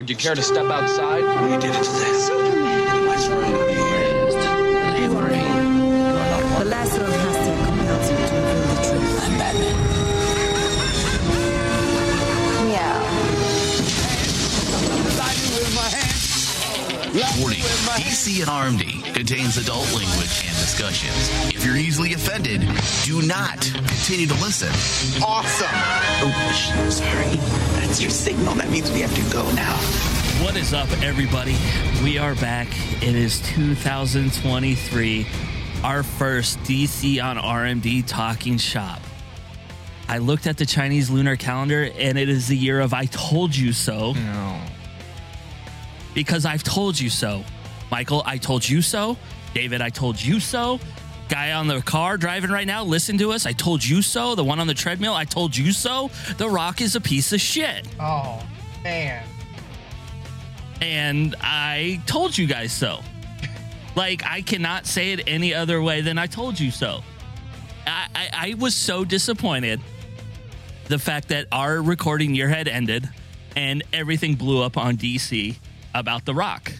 Would you care to step outside? You did it today. Superman. What's wrong with you? The lesson has to compel you to reveal the truth. I'm Batman. Meow. Warning DC and RMD contains adult language and discussions. If you're easily offended, do not continue to listen. Awesome. Oh, sorry. That's your signal. That means we have to go now. What is up, everybody? We are back. It is 2023, our first DC on RMD talking shop. I looked at the Chinese lunar calendar and it is the year of I told you so. Because I've told you so. Michael, I told you so. David, I told you so. Guy on the car driving right now, listen to us. I told you so. The one on the treadmill, I told you so. The Rock is a piece of shit. Oh, man. and I told you guys so. Like I cannot say it any other way than I told you so. I, I, I was so disappointed the fact that our recording year had ended and everything blew up on DC about The Rock.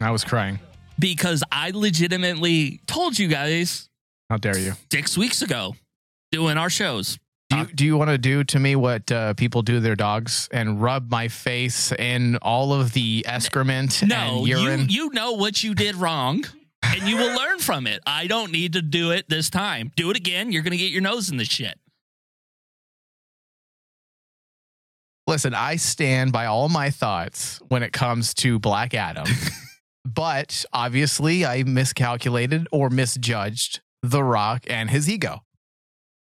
I was crying. Because I legitimately told you guys How dare you? six weeks ago doing our shows. Do you, do you want to do to me what uh, people do to their dogs and rub my face in all of the excrement No, and you, you know what you did wrong and you will learn from it. I don't need to do it this time. Do it again. You're going to get your nose in the shit. Listen, I stand by all my thoughts when it comes to Black Adam, but obviously I miscalculated or misjudged The Rock and his ego.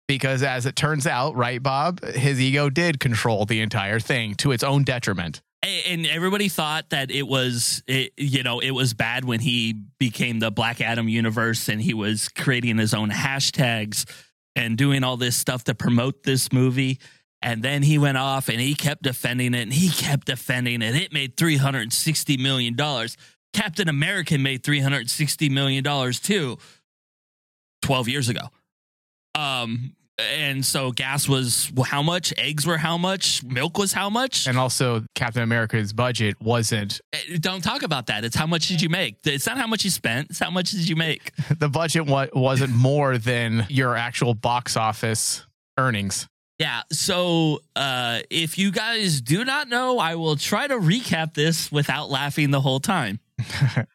Because as it turns out, right, Bob, his ego did control the entire thing to its own detriment. And everybody thought that it was, it, you know, it was bad when he became the Black Adam universe and he was creating his own hashtags and doing all this stuff to promote this movie. And then he went off and he kept defending it and he kept defending it. It made $360 million. Captain America made $360 million too 12 years ago. Um, and so gas was how much? Eggs were how much? Milk was how much? And also, Captain America's budget wasn't Eh, Don't talk about that. It's how much did you make? It's not how much you spent. It's how much did you make? the budget wa- wasn't more than your actual box office earnings. Yeah. So uh, if you guys do not know, I will try to recap this without laughing the whole time.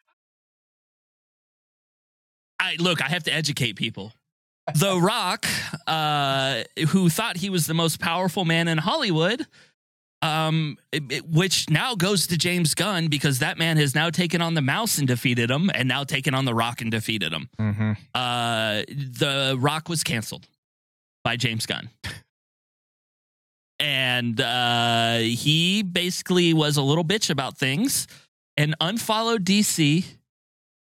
I look. I have to educate people. The Rock, uh, who thought he was the most powerful man in Hollywood, um, it- it- which now goes to James Gunn because that man has now taken on the Mouse and defeated him, and now taken on the Rock and defeated him. Mm-hmm. Uh, the Rock was canceled by James Gunn. And uh, he basically was a little bitch about things and unfollowed DC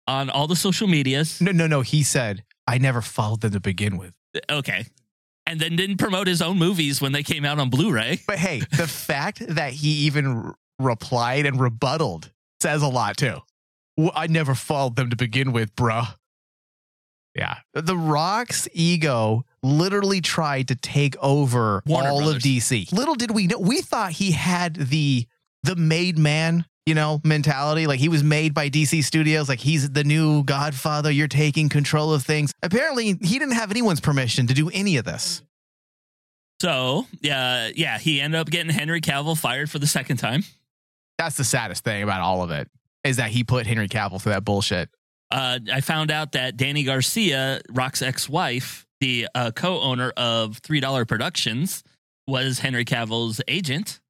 on all the social medias. No, no, no. He said, I never followed them to begin with. Okay. And then didn't promote his own movies when they came out on Blu ray. But hey, the fact that he even replied and rebutted says a lot too. Well, I never followed them to begin with, bruh. Yeah. The Rock's ego literally tried to take over Warner all Brothers. of DC. Little did we know, we thought he had the the made man, you know, mentality. Like he was made by DC Studios. Like he's the new Godfather. You're taking control of things. Apparently, he didn't have anyone's permission to do any of this. So, yeah, yeah, he ended up getting Henry Cavill fired for the second time. That's the saddest thing about all of it is that he put Henry Cavill through that bullshit. uh, I found out that Dany Garcia, Rock's ex-wife, the uh, co-owner of Three Dollar Productions, was Henry Cavill's agent,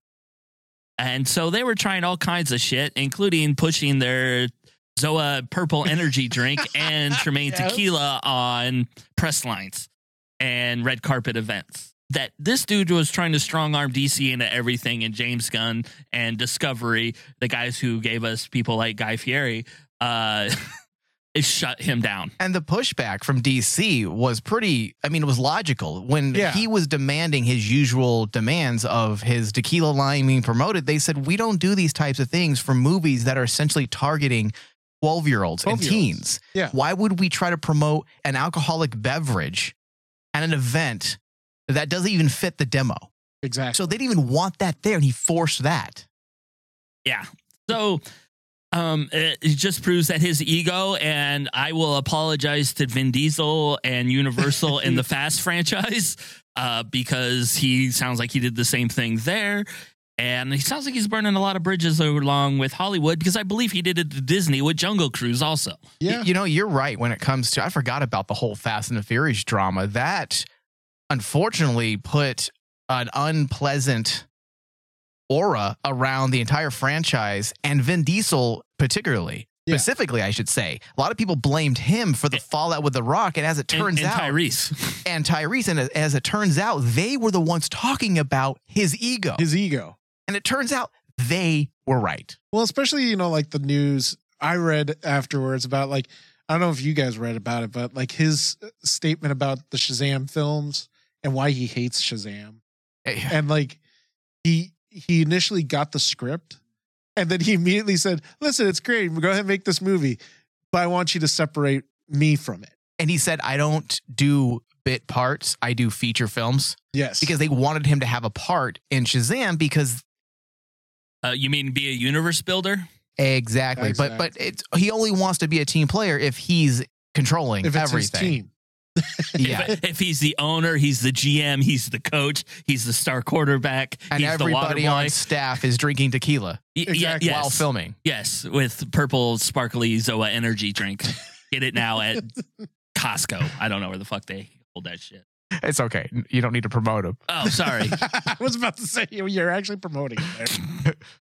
and so they were trying all kinds of shit, including pushing their Zoa Purple Energy drink and Teremana Yes. Tequila on press lines and red carpet events. That this dude was trying to strong arm DC into everything, and James Gunn and Discovery, the guys who gave us people like Guy Fieri, uh, it shut him down. And the pushback from DC was pretty, I mean, it was logical. When Yeah. he was demanding his usual demands of his tequila line being promoted, they said, We don't do these types of things for movies that are essentially targeting 12 year olds and teens. Yeah. Why would we try to promote an alcoholic beverage at an event that doesn't even fit the demo? Exactly. So they didn't even want that there, and he forced that. Yeah. So um, it, it just proves that his ego, and I will apologize to Vin Diesel and Universal in the Fast franchise uh, because he sounds like he did the same thing there. And he sounds like he's burning a lot of bridges along with Hollywood because I believe he did it to Disney with Jungle Cruise also. yeah. You know, you're right when it comes to. I forgot about the whole Fast and the Furious drama. That unfortunately put an unpleasant aura around the entire franchise and Vin Diesel, particularly. Yeah. Specifically, I should say. A lot of people blamed him for the fallout with The Rock. And as it turns and, out, Tyrese. and Tyrese, and as it turns out, they were the ones talking about his ego. His ego. and it turns out they were right. Well, especially, you know, like the news I read afterwards about like I don't know if you guys read about it, but like his uh, statement about the Shazam films and why he hates Shazam. And like he he initially got the script and then he immediately said, "Listen, it's great. Go ahead and make this movie, but I want you to separate me from it." And he said, I don't do bit parts, I do feature films Yes. because they wanted him to have a part in Shazam because Uh, you mean be a universe builder? exactly. But but it's he only wants to be a team player if he's controlling if it's his everything. Yeah. If, if he's the owner, he's the GM, he's the coach, he's the star quarterback, And he's everybody on staff is drinking tequila Exactly. yes. while filming. Yes, with purple sparkly Zoa energy drink. Get it now at Costco. I don't know where the fuck they hold that shit. It's okay. You don't need to promote him. Oh, sorry. I was about to say you're actually promoting it there.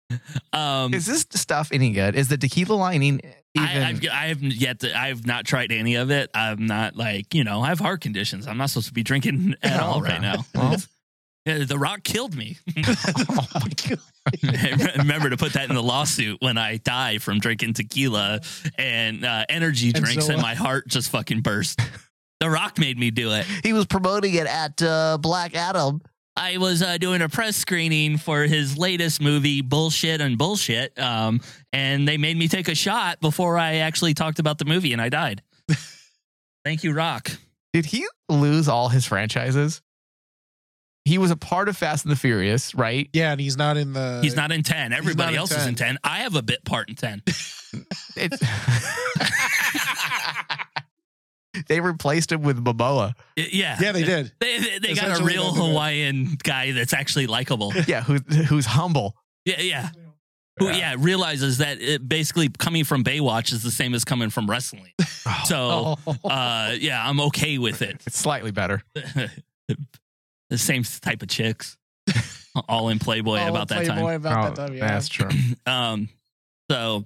Um, Is this stuff any good? Is the tequila lining even? I, I've, I haven't yet. To, I've not tried any of it. I'm not like you know. I have heart conditions. I'm not supposed to be drinking at Oh, all okay. now. Well. The Rock killed me. oh my god. Remember to put that in the lawsuit when I die from drinking tequila and uh, energy And drinks, and my heart just fucking burst. The Rock made me do it. he was promoting it at uh, Black Adam. I was uh, doing a press screening for his latest movie, Bullshit and Bullshit, um, and they made me take a shot before I actually talked about the movie, and I died. Thank you, Rock. Did he lose all his franchises? He was a part of Fast and the Furious, right? Yeah, and he's not in the. He's not in 10. Everybody in else is in 10. I have a bit part in 10. It's they replaced him with Momoa. Yeah. Yeah, they did. They, they, they got a real. Hawaiian guy that's actually likable. Yeah, who, who's humble. Yeah, yeah. Who, yeah, realizes that it basically coming from Baywatch is the same as coming from wrestling. So, uh, yeah, I'm okay with it. It's slightly better. the same type of chicks, all in Playboy Oh, about that Playboy time. About that time, yeah. That's true. Um, so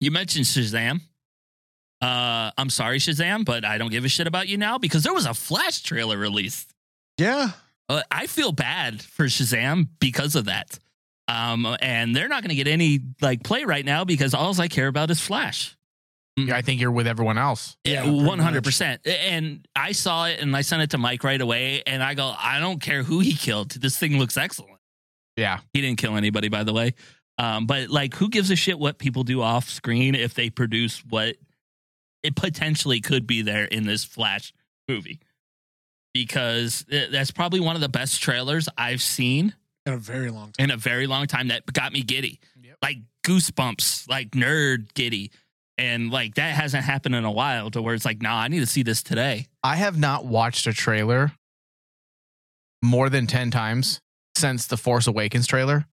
you mentioned Shazam. Uh, I'm sorry, Shazam, but I don't give a shit about you now because there was a Flash trailer released. Yeah. Uh, I feel bad for Shazam because of that. Um, and they're not going to get any like play right now because all I care about is Flash. Yeah, I think you're with everyone else. Yeah, one hundred percent. And I saw it and I sent it to Mike right away. And I go, I don't care who he killed. This thing looks excellent. Yeah. He didn't kill anybody, by the way. Um, but like, who gives a shit what people do off screen if they produce what it potentially could be there in this Flash movie? Because that's probably one of the best trailers I've seen In a very long time. in a very long time that got me giddy, Yep. like goosebumps, like nerd giddy. And like that hasn't happened in a while to where it's like, nah, I need to see this today. I have not watched a trailer more than 10 times since the Force Awakens trailer.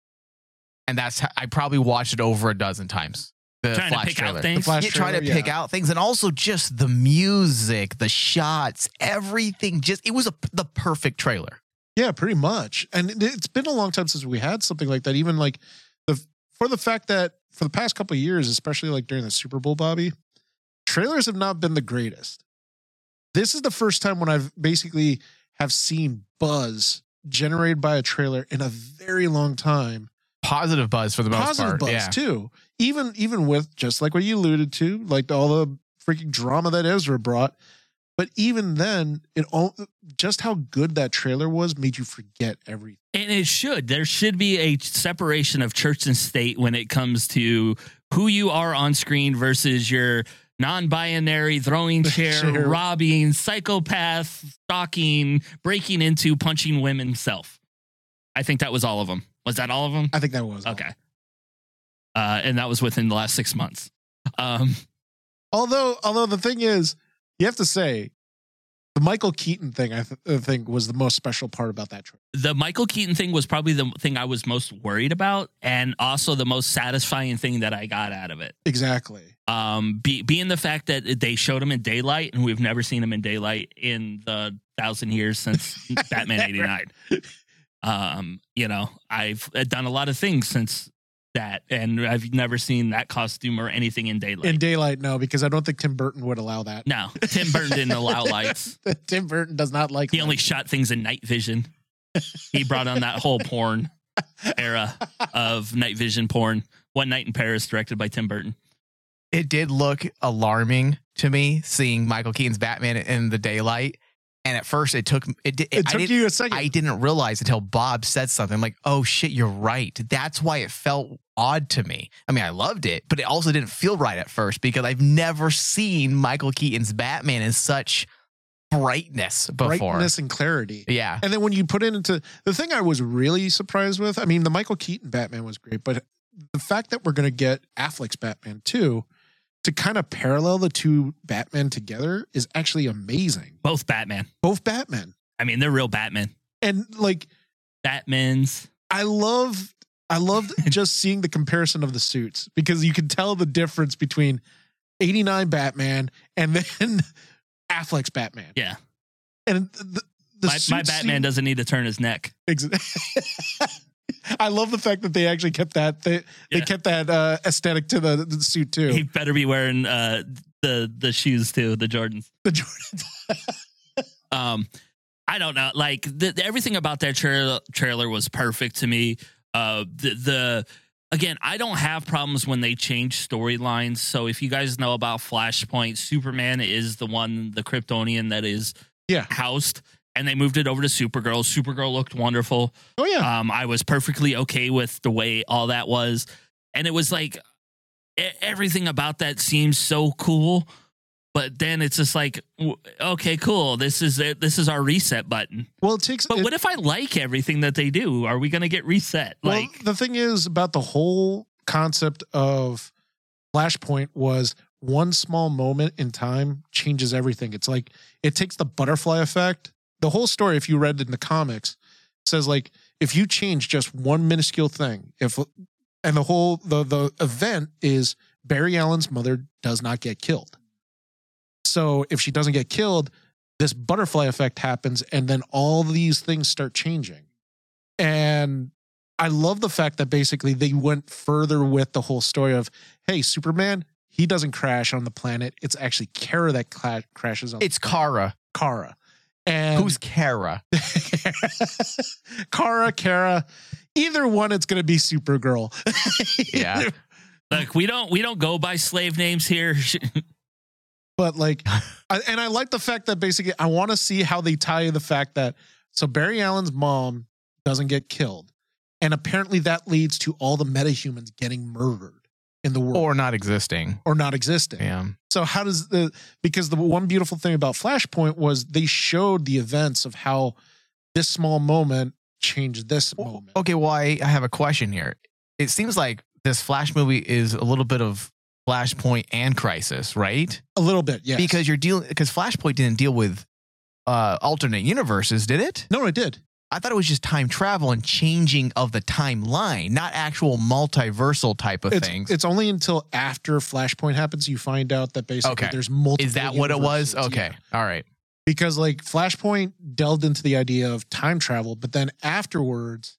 And that's I probably watched it over a dozen times. The Trying to Flash pick trailer. out things. The Yeah, trying to trailer, pick out things and also just the music, the shots, everything. Just it was a, the perfect trailer. Yeah, pretty much. And it- it's been a long time since we had something like that. Even like the for the fact that for the past couple of years, especially like during the Super Bowl, Bobby, trailers have not been the greatest. This is the first time when I've basically have seen buzz generated by a trailer in a very long time. Positive buzz for the most Positive part. buzz yeah. too. Even even with just like what you alluded to, like all the freaking drama that Ezra brought. But even then, it all just how good that trailer was made you forget everything. And it should. There should be a separation of church and state when it comes to who you are on screen versus your non-binary throwing chair, Sure. robbing, psychopath, stalking, breaking into, punching women self. I think that was all of them. Was that all of them? I think that was. Okay. Uh, and that was within the last six months. Um, Although, although the thing is, you have to say, the Michael Keaton thing, I, th- I think, was the most special part about that trip. the Michael Keaton thing was probably the thing I was most worried about, and also the most satisfying thing that I got out of it. Exactly. Um, be, being the fact that they showed him in daylight, and we've never seen him in daylight in the thousand years since Batman '89. Um, you know, I've done a lot of things since that, and I've never seen that costume or anything in daylight. In daylight, no, because I don't think Tim Burton would allow that. no, Tim Burton didn't allow lights. Tim Burton does not like. He only shot things in night vision. He brought on that whole porn era of night vision porn. One Night in Paris, directed by Tim Burton. it did look alarming to me seeing Michael Keaton's Batman in the daylight. And at first, it took it. Did, It took you a second. I didn't realize until Bob said something. I'm like, oh shit, you're right. That's why it felt odd to me. I mean, I loved it, but it also didn't feel right at first because I've never seen Michael Keaton's Batman in such brightness before. brightness and clarity. Yeah. And then when you put it into the thing I was really surprised with, I mean, the Michael Keaton Batman was great, but the fact that we're going to get Affleck's Batman too, to kind of parallel the two Batman together is actually amazing. Both Batman. Both Batman. I mean, they're real Batman. And like, Batman's. I love, I loved just seeing the comparison of the suits because you can tell the difference between 89 Batman and then Affleck's Batman. Yeah. And the, the My, my Batman seem- doesn't need to turn his neck. Ex- I love the fact that they actually kept that they, they kept that uh, aesthetic to the, the suit too. He better be wearing uh, the the shoes too, the Jordans. the Jordans. Um, I don't know. Like the, the- everything about that trailer trailer was perfect to me. Uh, the the again, I don't have problems when they change storylines. So if you guys know about Flashpoint, Superman is the one, the Kryptonian that is Yeah. housed, and they moved it over to Supergirl. Supergirl looked wonderful. Oh yeah, Um, I was perfectly okay with the way all that was, and it was like everything about that seems so cool. But then it's just like, okay, cool. This is it. This is our reset button. well it takes. But it- what if I like everything that they do? Are we going to get reset? well, Like, the thing is about the whole concept of Flashpoint was one small moment in time changes everything. It's like it takes the butterfly effect. The whole story, if you read it in the comics, says like if you change just one minuscule thing, if and the whole the the event is Barry Allen's mother does not get killed. So if she doesn't get killed, this butterfly effect happens, and then all these things start changing. And I love the fact that basically they went further with the whole story of, hey, Superman, he doesn't crash on the planet. It's actually Kara that cla- crashes on It's Kara. Kara. And Who's Kara? Kara, Kara. Either one, it's going to be Supergirl. Yeah. look, we don't we don't go by slave names here. but like I, and i like the fact that basically i want to see how they tie the fact that so barry allen's mom doesn't get killed and apparently that leads to all the metahumans getting murdered in the world or, not existing. Or not existing Yeah. so how does the because the one beautiful thing about flashpoint was they showed the events of how this small moment changed this moment Okay, well, I, I have a question here. It seems like this Flash movie is a little bit of Flashpoint and Crisis, right? a little bit yeah. Because you're dealing because Flashpoint didn't deal with uh alternate universes, did it? no it did I thought it was just time travel and changing of the timeline, not actual multiversal type of it's, things. it's only until after flashpoint happens you find out that basically Okay. there's multiple Is that what it was? Okay. Yeah. All right. because like Flashpoint delved into the idea of time travel, but then afterwards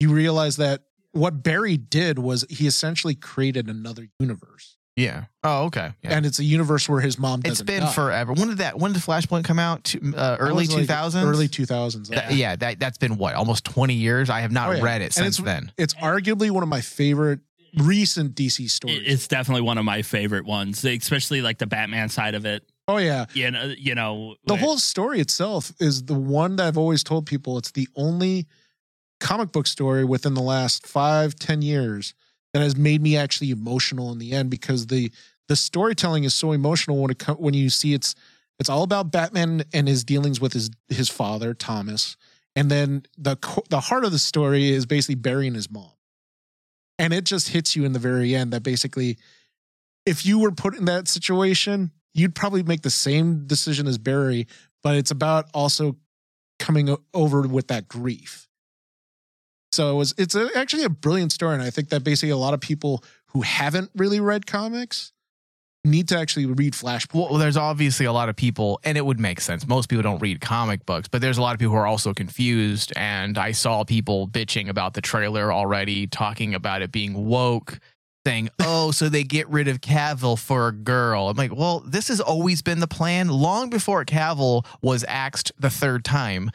you realize that what Barry did was he essentially created another universe. Yeah. Oh, okay. Yeah. And it's a universe where his mom it's doesn't been die. forever. When did that? When did Flashpoint come out? Uh, early was, like, two thousands. Early 2000s. That, yeah, that that's been what almost twenty years. I have not Oh, yeah. read it And since it's- then. It's arguably one of my favorite recent DC stories. it's definitely one of my favorite ones, especially like the Batman side of it. oh yeah. You know, you know The where- whole story itself is the one that I've always told people it's the only comic book story within the last five, ten years that has made me actually emotional in the end because the the storytelling is so emotional when it when you see it's it's all about Batman and his dealings with his his father Thomas and then the the heart of the story is basically burying his mom, and it just hits you in the very end that basically, if you were put in that situation, you'd probably make the same decision as Barry, but it's about also coming over with that grief. So it was it's a, actually a brilliant story, and I think that basically a lot of people who haven't really read comics need to actually read Flashpoint. Well, there's obviously a lot of people, and it would make sense. Most people don't read comic books, but there's a lot of people who are also confused. And I saw people bitching about the trailer already, talking about it being woke, saying, oh, so they get rid of Cavill for a girl. I'm like, well, this has always been the plan. Long before Cavill was axed the third time,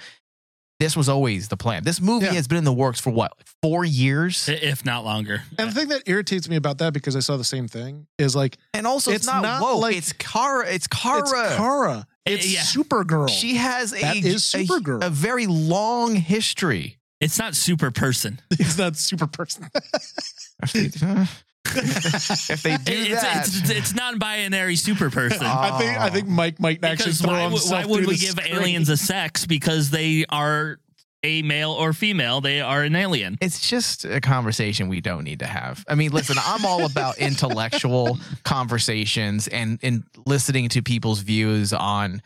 this was always the plan. This movie Yeah. has been in the works for what, four years? If not longer. And the thing that irritates me about that because I saw the same thing is like And also, it's, It's not, not woke. like- it's Kara. It's Kara. it's Kara, it's yeah. Supergirl. She has a, That is a- Supergirl. a very long history. It's not super person. it's not super person. if they do It's, that, it's, it's, it's non-binary super person. I think I think Mike might actually because throw why, would- himself why would through we the give screen. aliens a sex? Because they are a male or female. They are an alien. it's just a conversation we don't need to have. I mean, listen, I'm all about intellectual conversations and and listening to people's views on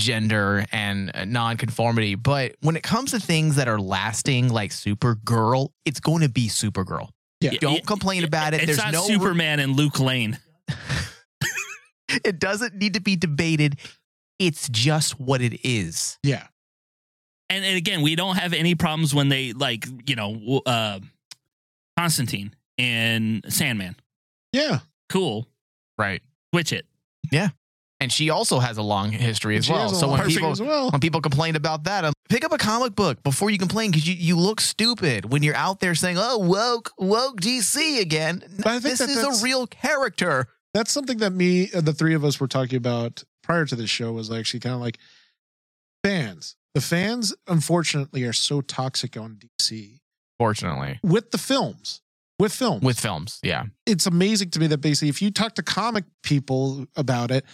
gender and uh, nonconformity. But when it comes to things that are lasting, like Supergirl, it's going to be Supergirl. Yeah. Don't Yeah, complain about it. It's There's not no Superman and Luke Lane. it doesn't need to be debated. It's just what it is. Yeah. And, and again, we don't have any problems when they like you know uh, Constantine and Sandman. Yeah. Cool, Right. switch it. And she also has a long history as She well. So when people as well. when people complain about that, um, pick up a comic book before you complain because you, you look stupid when you're out there saying, "Oh, woke woke DC again." But I think this that is a real character. That's something that me, uh, the three of us were talking about prior to this show was actually kind of like fans. The fans, unfortunately, are so toxic on DC Fortunately, with the films. With films. with films, yeah, it's amazing to me that basically if you talk to comic people about it,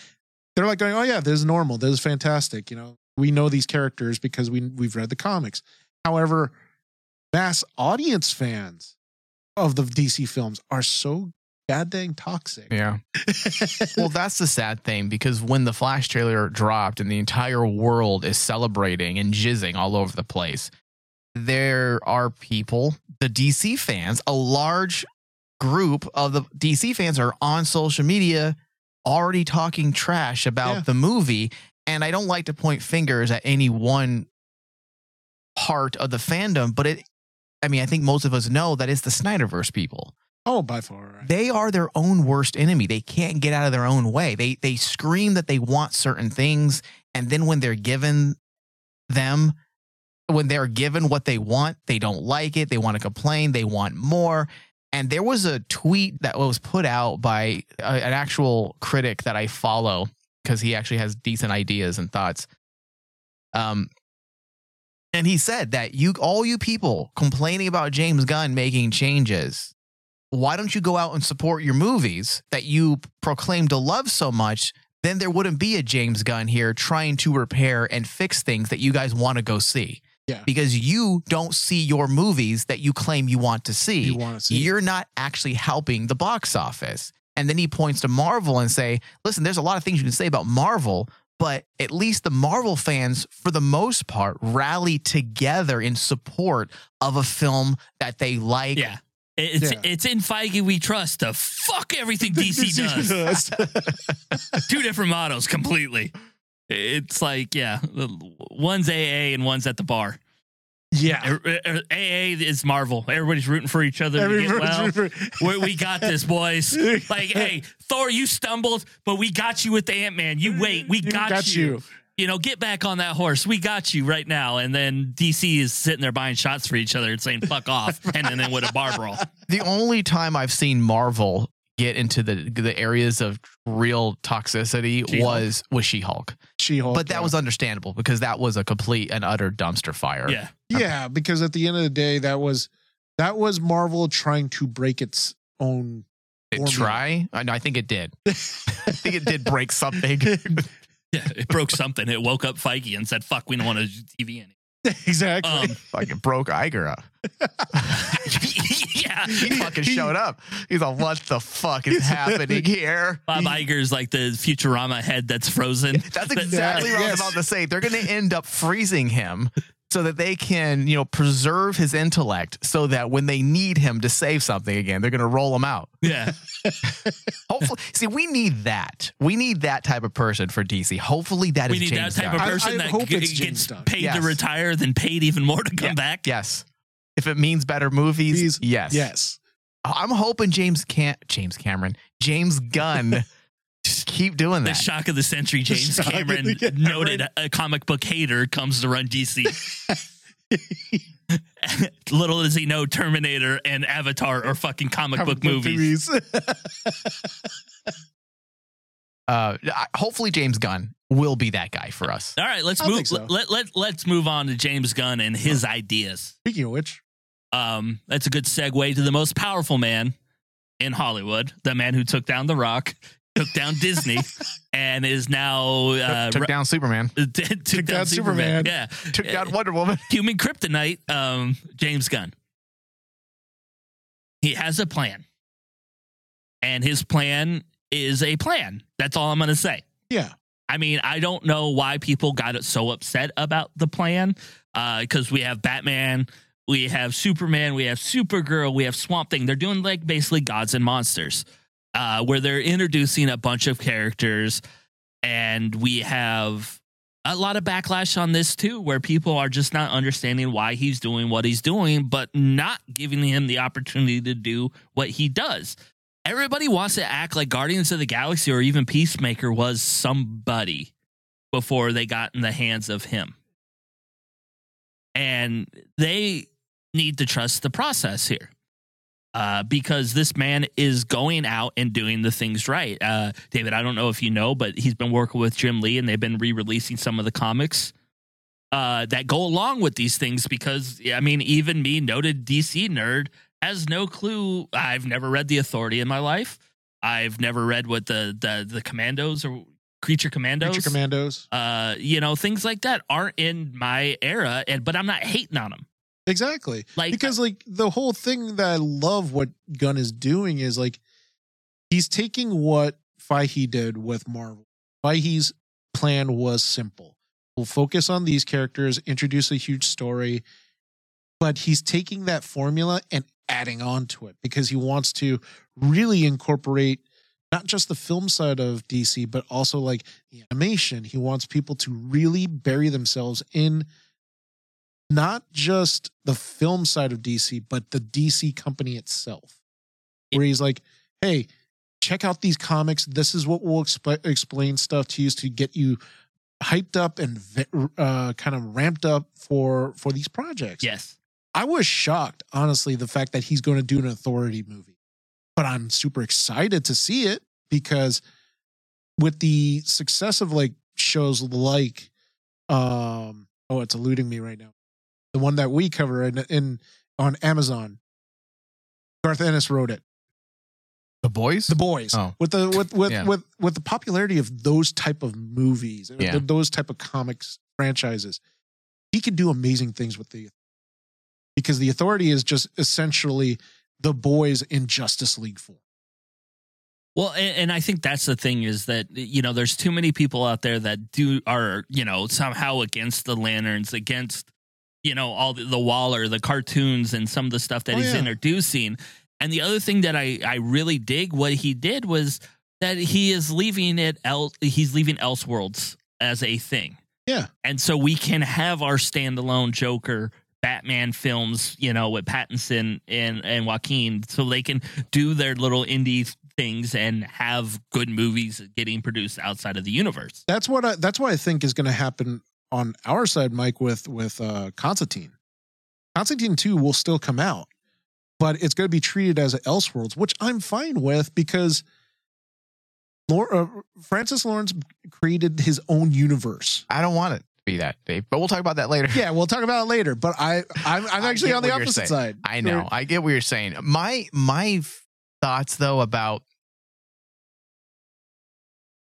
they're like going, "Oh yeah, this is normal. This is fantastic." You know, we know these characters because we we've read the comics. However, mass audience fans of the DC films are so goddamn toxic. yeah. well, that's the sad thing because when the Flash trailer dropped and the entire world is celebrating and jizzing all over the place, there are people, the DC fans, a large group of the DC fans are on social media already talking trash about Yeah. the movie. And I don't like to point fingers at any one part of the fandom, but it, I mean, I think most of us know that it's the Snyderverse people oh, by far. Right? they are their own worst enemy. They can't get out of their own way. They they scream that they want certain things, and then when they're given them, when they're given what they want, they don't like it. They want to complain. They want more. And there was a tweet that was put out by a, an actual critic that I follow because he actually has decent ideas and thoughts. Um, and he said that you, all you people complaining about James Gunn making changes, why don't you go out and support your movies that you proclaim to love so much? Then there wouldn't be a James Gunn here trying to repair and fix things that you guys want to go see. Yeah. Because you don't see your movies that you claim you want to see. You want to see? You're not actually helping the box office. And then he points to Marvel and say, listen, there's a lot of things you can say about Marvel, but at least the Marvel fans, for the most part, rally together in support of a film that they like. Yeah. It's Yeah. it's in Feige we trust to fuck everything DC does. Two different mottos completely. It's like yeah, one's AA and one's at the bar. yeah. Er- er- AA is Marvel. Everybody's rooting for each other. to get well. we, we got this, boys. Like, hey, Thor, you stumbled, but we got you with the Ant Man. You wait, we got, got you. you. You know, get back on that horse. We got you right now. And then DC is sitting there buying shots for each other and saying "fuck off," and then, then with a bar brawl. The only time I've seen Marvel get into the the areas of real toxicity She-Hulk. was with She-Hulk. She-Hulk. But that yeah. was understandable because that was a complete and utter dumpster fire. Yeah, yeah, because at the end of the day, that was that was Marvel trying to break its own. It Formula. try? I know, I think it did. I think it did break something. yeah. It broke something. It woke up Feige and said, "Fuck, we don't want to TV anymore." exactly. Um, Fucking broke Iger up. Yeah. He fucking showed up. He's like, what the fuck is happening here? Bob Iger's like the Futurama head that's frozen. That's exactly what I was about to say. They're going to end up freezing him so that they can, you know, preserve his intellect so that when they need him to save something again, they're going to roll him out. Yeah. Hopefully, see, we need that. We need that type of person for DC. Hopefully, that is We need James that type Gunn. of I- person I that hope g- it's James gets Gunn. paid Yes. to retire, then paid even more to come Yeah. back. Yes. If it means better movies, These- yes. Yes. I'm hoping James Cam- James Cameron, James Gunn, just keep doing that. The shock of the century, James shock of the- Cameron, yeah, noted a comic book hater, comes to run DC. Little does he know, Terminator and Avatar are fucking comic, book, movies. Uh, hopefully, James Gunn will be that guy for us. All right, let's I move. so. Let, let, let's move on to James Gunn and his ideas. Speaking of which, Um, that's a good segue to the most powerful man in Hollywood, the man who took down The Rock, took down Disney, and is now uh, took down Superman. took, down, down Superman. Superman. Yeah, Took Uh, down Wonder Woman. human kryptonite. Um, James Gunn. He has a plan, and his plan is a plan. That's all I'm going to say. yeah, I mean, I don't know why people got so upset about the plan. Because we have Batman, we have Superman, we have Supergirl, we have Swamp Thing. They're doing like basically gods and monsters, uh, where they're introducing a bunch of characters, and we have a lot of backlash on this too, where people are just not understanding why he's doing what he's doing, but not giving him the opportunity to do what he does. Everybody wants to act like Guardians of the Galaxy or even Peacemaker was somebody before they got in the hands of him. And they need to trust the process here. Uh, because this man is going out and doing the things right. Uh, David, I don't know if you know, but he's been working with Jim Lee and they've been re releasing some of the comics uh, that go along with these things because, I mean, even me, noted DC nerd, has no clue. I've never read The Authority in my life. I've never read what the, the, the commandos or creature commandos, Creature Commandos. uh, you know, things like that aren't in my era, and but I'm not hating on them. Exactly. Like because like the whole thing that I love what Gunn is doing is like he's taking what Feige did with Marvel. Feige's plan was simple. We'll focus on these characters, introduce a huge story, but he's taking that formula and adding on to it because he wants to really incorporate not just the film side of DC, but also like the animation. He wants people to really bury themselves in not just the film side of DC, but the DC company itself. Where he's like, hey, check out these comics. This is what will exp- explain stuff to you to get you hyped up and uh, kind of ramped up for for these projects. yes, I was shocked, honestly, the fact that he's going to do an authority movie. But I'm super excited to see it because with the success of like shows like um oh it's eluding me right now. The one that we cover in, in on Amazon. Garth Ennis wrote it. The boys? The Boys. Oh. With the with with Yeah. with with the popularity of those type of movies, Yeah. th- those type of comics franchises, he could do amazing things with the because the authority is just essentially the boys in Justice League form. Well, and, and I think that's the thing is that you know there's too many people out there that do are you know somehow against the lanterns, against you know all the, the Waller, the cartoons, and some of the stuff that Oh, he's yeah. introducing. And the other thing that I I really dig what he did was that he is leaving it el- he's leaving Elseworlds as a thing. Yeah. And so we can have our standalone Joker Batman films, you know, with Pattinson and and Joaquin, so they can do their little indie things and have good movies getting produced outside of the universe. That's what I, that's what I think is going to happen on our side, Mike, with with uh, Constantine. Constantine two will still come out, but it's going to be treated as Elseworlds, which I'm fine with because Lor- uh, Francis Lawrence created his own universe. I don't want it to be that, Dave. But we'll talk about that later. Yeah, we'll talk about it later. But I, I'm, I'm actually on the opposite side. I know. I get what you're saying. My my thoughts though about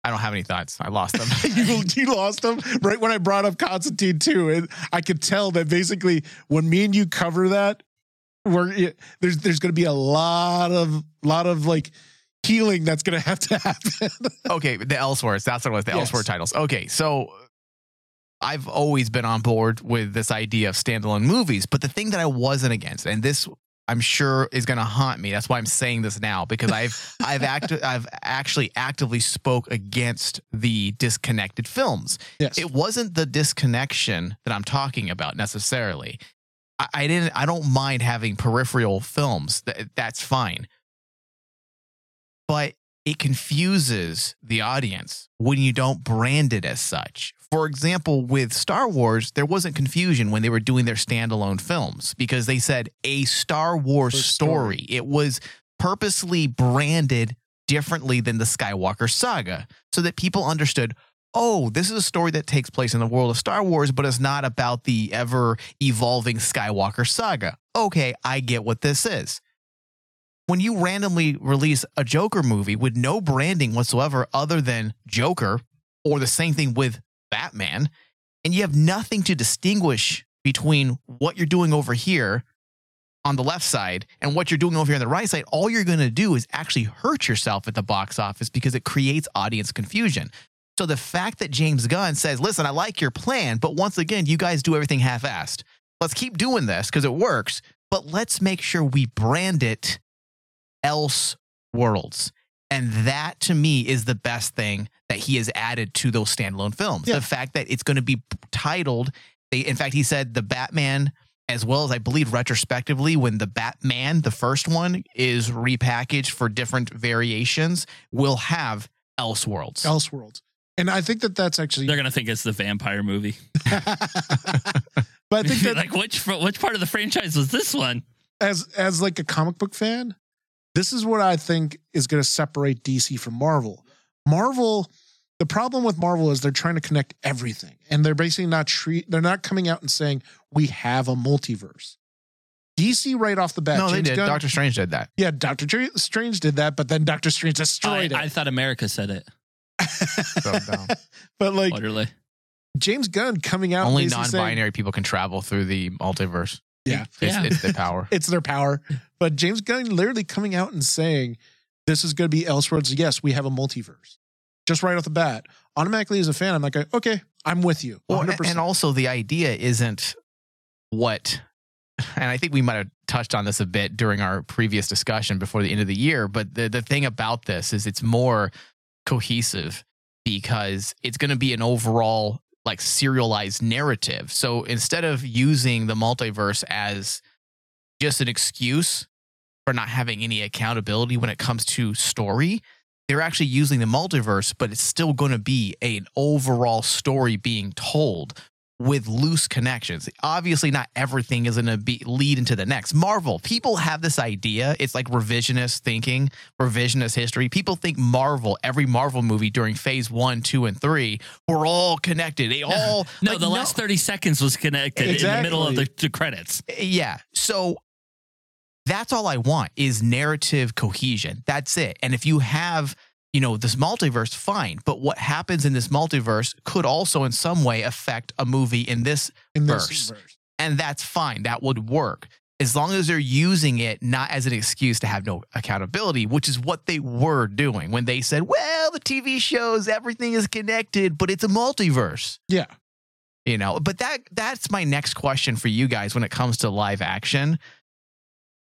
I don't have any thoughts. I lost them. you, you lost them right when I brought up Constantine too, and I could tell that basically when me and you cover that, we're there's there's going to be a lot of lot of like healing that's going to have to happen. okay, the Elseworlds. That's what it was. The Yes. Titles. Okay, so I've always been on board with this idea of standalone movies, but the thing that I wasn't against, and this I'm sure is going to haunt me. That's why I'm saying this now because I've I've act I've actually actively spoke against the disconnected films. yes, It wasn't the disconnection that I'm talking about necessarily. I, I didn't. I don't mind having peripheral films. That that's fine. But it confuses the audience when you don't brand it as such. For example, with Star Wars, there wasn't confusion when they were doing their standalone films because they said a Star Wars story. story. It was purposely branded differently than the Skywalker saga so that people understood oh, this is a story that takes place in the world of Star Wars, but it's not about the ever evolving Skywalker saga. Okay, I get what this is. When you randomly release a Joker movie with no branding whatsoever other than Joker, or the same thing with Batman, and you have nothing to distinguish between what you're doing over here on the left side and what you're doing over here on the right side, all you're going to do is actually hurt yourself at the box office because it creates audience confusion. So the fact that James Gunn says, listen, I like your plan, but once again, you guys do everything half assed. Let's keep doing this because it works, but let's make sure we brand it else worlds. And that to me is the best thing that he has added to those standalone films. Yeah. The fact that it's going to be titled, they, in fact, he said the Batman, as well as I believe retrospectively, when the Batman, the first one, is repackaged for different variations, will have Elseworlds. Elseworlds, and I think that that's actually. They're gonna think it's the vampire movie. but I think that like which which part of the franchise was this one? as as like a comic book fan, this is what I think is going to separate DC from Marvel. Marvel, the problem with Marvel is they're trying to connect everything, and they're basically not treat. They're not coming out and saying we have a multiverse. DC right off the bat. no, they did. Gunn- Doctor Strange did that. yeah, Doctor Tr- Strange did that, but then Doctor Strange destroyed I it. I thought America said it. So but like Literally. James Gunn coming out, Only non-binary people can travel through the multiverse. Yeah. It's, Yeah. it's the power. it's their power. But James Gunn literally coming out and saying, this is going to be Elseworlds. Yes, we have a multiverse. Just right off the bat. Automatically, as a fan, I'm like, okay, I'm with you. 100%. and also the idea isn't what, and I think we might have touched on this a bit during our previous discussion before the end of the year. But the the thing about this is it's more cohesive because it's going to be an overall like serialized narrative. So instead of using the multiverse as just an excuse for not having any accountability when it comes to story, they're actually using the multiverse, but it's still going to be an overall story being told with loose connections. Obviously, not everything is going to be lead into the next. Marvel, people have this idea. It's like revisionist thinking, revisionist history. People think Marvel, every Marvel movie during phase one, two, and three, were all connected. They all No, like, the last 30 seconds was connected in the middle of the, the credits. Eh, yeah. So that's all I want is narrative cohesion. That's it. And if you have, you know, this multiverse, fine. But what happens in this multiverse could also in some way affect a movie in this in this verse. verse. and that's fine. That would work. As long as they're using it not as an excuse to have no accountability, which is what they were doing when they said, well, the TV shows, everything is connected, but it's a multiverse Yeah. you know but that that's my next question for you guys when it comes to live action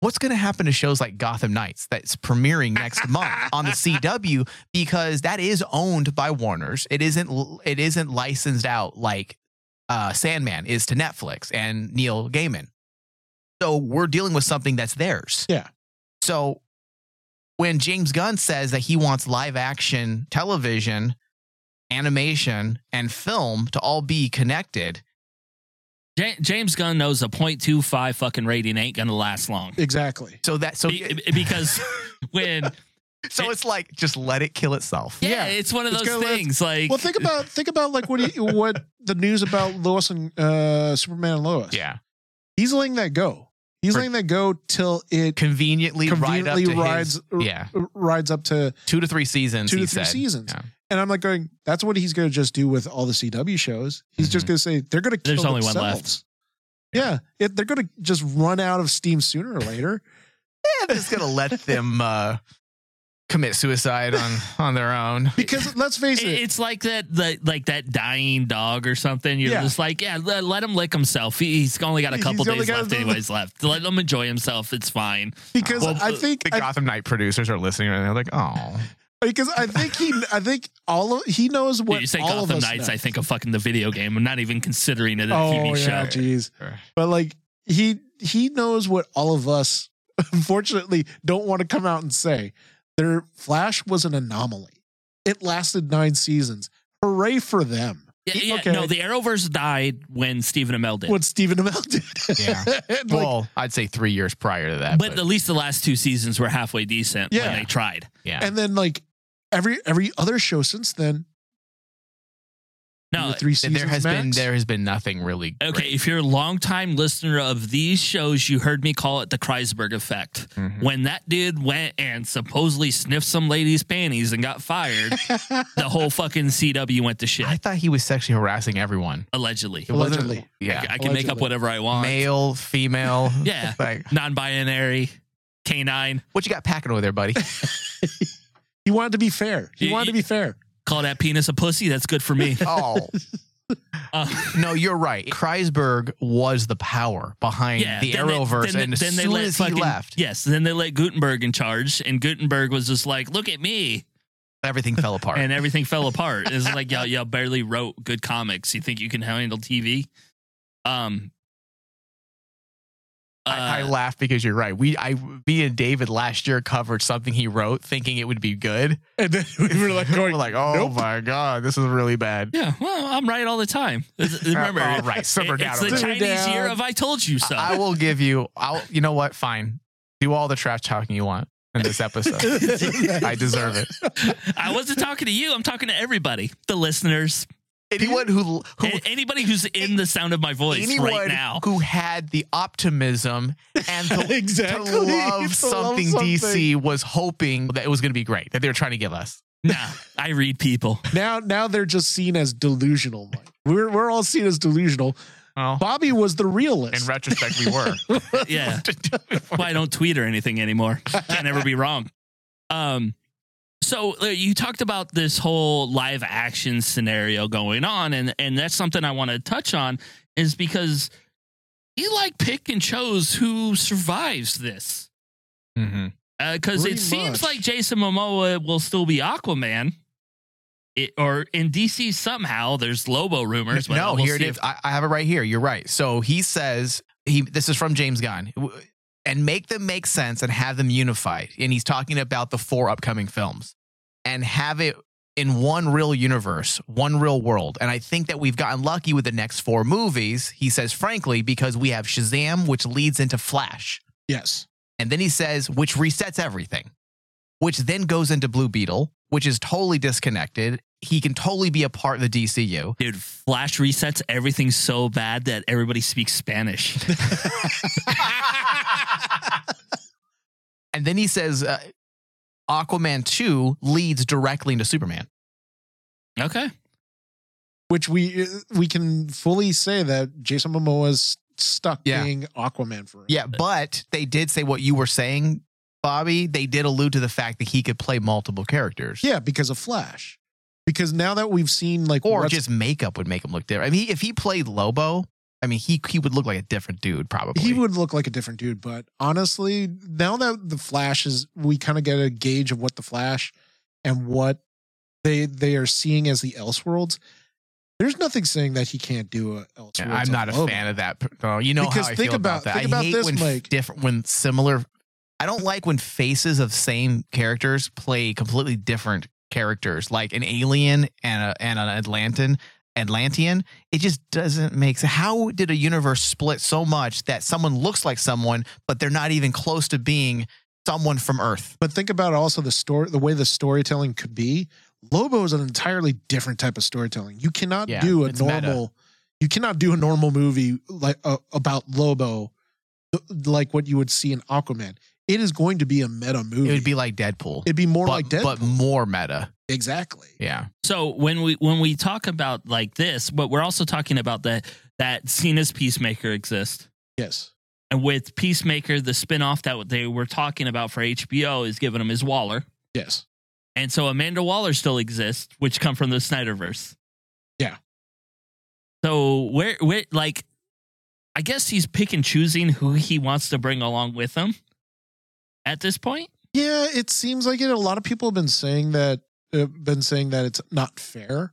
what's going to happen to shows like gotham knights that's premiering next month on the cw because that is owned by warners. It isn't it isn't licensed out like uh, sandman is to netflix and neil gaiman. So we're dealing with something that's theirs. Yeah. so when james gunn says that he wants live action television animation and film to all be connected Ja- James Gunn knows a 0.25 fucking rating ain't going to last long. Exactly. So that so Be- because when so it's like just let it kill itself. yeah, Yeah, it's one of it's those gonna let- things like Well, think about think about like what do you, what the news about Lois and uh, Superman and Lois. Yeah. he's letting that go. He's For- letting that go till it Conveniently, conveniently ride up to rides his, yeah rides up to two to three seasons. two he to three said. seasons. Yeah. And I'm like going, that's what he's going to just do with all the CW shows. He's just Mhm. going to say they're going to kill There's only one themselves. Yeah, it, they're going to just run out of steam sooner or later. Yeah, I'm just gonna let them uh, commit suicide on on their own. Because let's face It- it, It's like that, the, like that dying dog or something. You're Yeah. just like, yeah, let, let him lick himself. He, he's only got a couple only days left, a- anyways. Left. Let him enjoy himself. It's fine. because Well, I think The I, Gotham Knight producers are listening and they're like, "Oh, because I think he I think all of he knows what you say all of Gotham us Knights, know. I think of fucking the video game. I'm not even considering it a oh TV yeah, show. jeez. But like he he knows what all of us unfortunately don't want to come out and say. Their Flash was an anomaly. It lasted nine seasons. Hooray for them. Yeah, yeah, Okay. no, the Arrowverse died when Stephen Amell did. What Stephen Amell did. Yeah. Like, well, I'd say three years prior to that." but at least the last two seasons were halfway decent Yeah. when they tried. yeah, and then like every every other show since then, No, the three seasons there has max, been there has been nothing really. okay, great. if you're a longtime listener of these shows, you heard me call it the Kreisberg effect. Mhm. When that dude went and supposedly sniffed some lady's panties and got fired, the whole fucking CW went to shit. I thought he was sexually harassing everyone. allegedly. Allegedly. yeah, I can make up whatever I want. male, female. Yeah. like Non binary, canine. what you got packing over there, buddy? he wanted to be fair. He You- wanted to be fair. Call that penis a pussy. That's good for me. oh. Uh, No, you're right. Kreisberg was the power behind the then they- Arrowverse, then- and as then they soon let as he left, Yes, then they let Guggenheim in charge, and Guggenheim was just like, "Look at me," everything fell apart. and everything fell apart. It's like y'all, y'all barely wrote good comics. You think you can handle TV? Um, I, I uh, laugh because you're right. We, I, me and David last year covered something he wrote, thinking it would be good. And then we were like going We're like, oh nope. my god, this is really bad. yeah, well, I'm right all the time. Remember, all right, simmer it- down it's the. Chinese Simmer year of "I told you so." I will give you. I'll. You know what? Fine. Do all the trash talking you want in this episode. I deserve it. I wasn't talking to you. I'm talking to everybody, the listeners, Anyone who who A- anybody who's in the sound of my voice anyone right now. who had the optimism and to, Exactly. to love To something love DC was hoping that it was going to be great that they were trying to give us. Nah, I read people. now now they're just seen as delusional. Mike. We're we're all seen as delusional. Well, Bobby was the realist. in retrospect, we were. Yeah. Why I don't tweet or anything anymore. Can't ever be wrong. Um, so uh, you talked about this whole live action scenario going on, and and that's something I want to touch on is because he like pick and chose who survives this because Pretty it seems like Jason Momoa will still be Aquaman. It, or in DC somehow there's Lobo rumors. But No, we'll here it see is. if- I, I have it right here. You're right. So he says he. This is from James Gunn, and make them make sense and have them unified. And he's talking about the four upcoming films and have it in one real universe, one real world. And I think that we've gotten lucky with the next four movies. He says, frankly, because we have Shazam, which leads into Flash, yes. and then he says, which resets everything, which then goes into Blue Beetle, which is totally disconnected. He can totally be a part of the DCU. Dude, Flash resets everything so bad that everybody speaks Spanish. and then he says uh, Aquaman 2 leads directly into Superman. okay. Which we we can fully say that Jason Momoa's stuck Yeah. being Aquaman for Yeah, but they did say what you were saying, Bobby. They did allude to the fact that he could play multiple characters. Yeah, because of Flash. Because now that we've seen like Or just makeup would make him look different. I mean, if he played Lobo, I mean, he he would look like a different dude, probably. he would look like a different dude. But honestly, now that the Flash is, we kind of get a gauge of what the Flash and what they they are seeing as the Elseworlds. There's nothing saying that he can't do a Elseworlds. Yeah, I'm not a alone. fan of that. No, you know Because how I think feel about, about- that. think I about hate this, when Mike. different when similar. I don't like when faces of same characters play completely different characters, like an alien and a, and an Atlantean. Atlantean, it just doesn't make sense. How did a universe split so much that someone looks like someone, but they're not even close to being someone from Earth? But think about also the story, the way the storytelling could be. Lobo is an entirely different type of storytelling. You cannot Yeah, do a it's meta. normal. You cannot do a normal movie like uh, about Lobo, like what you would see in Aquaman. It is going to be a meta movie. It would be like Deadpool, It'd be more but, like Deadpool. but more meta. exactly. Yeah. So when we when we talk about like this, but we're also talking about that that Cena's Peacemaker exists. Yes. And with Peacemaker, the spinoff that they were talking about for HBO is giving him his Waller. Yes. And so Amanda Waller still exists, which come from the Snyderverse. Yeah. So where where like I guess he's pick and choosing who he wants to bring along with him at this point. Yeah, it seems like it. A lot of people have been saying that uh, been saying that it's not fair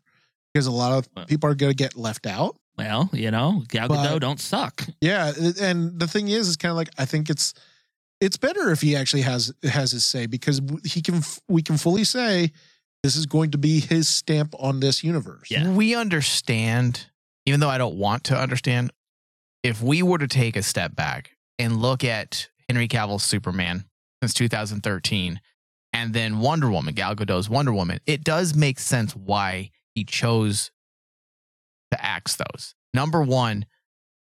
because a lot Well. of people are going to get left out. Well, you know, Gal Gadot But- don't suck. Yeah, and the thing is, is kind of like I think it's it's better if he actually has has his say because he can we can fully say this is going to be his stamp on this universe. Yeah. We understand, even though I don't want to understand, if we were to take a step back and look at Henry Cavill's Superman since 2013 and then Wonder Woman, Gal Gadot's Wonder Woman, it does make sense why he chose to axe those. Number one,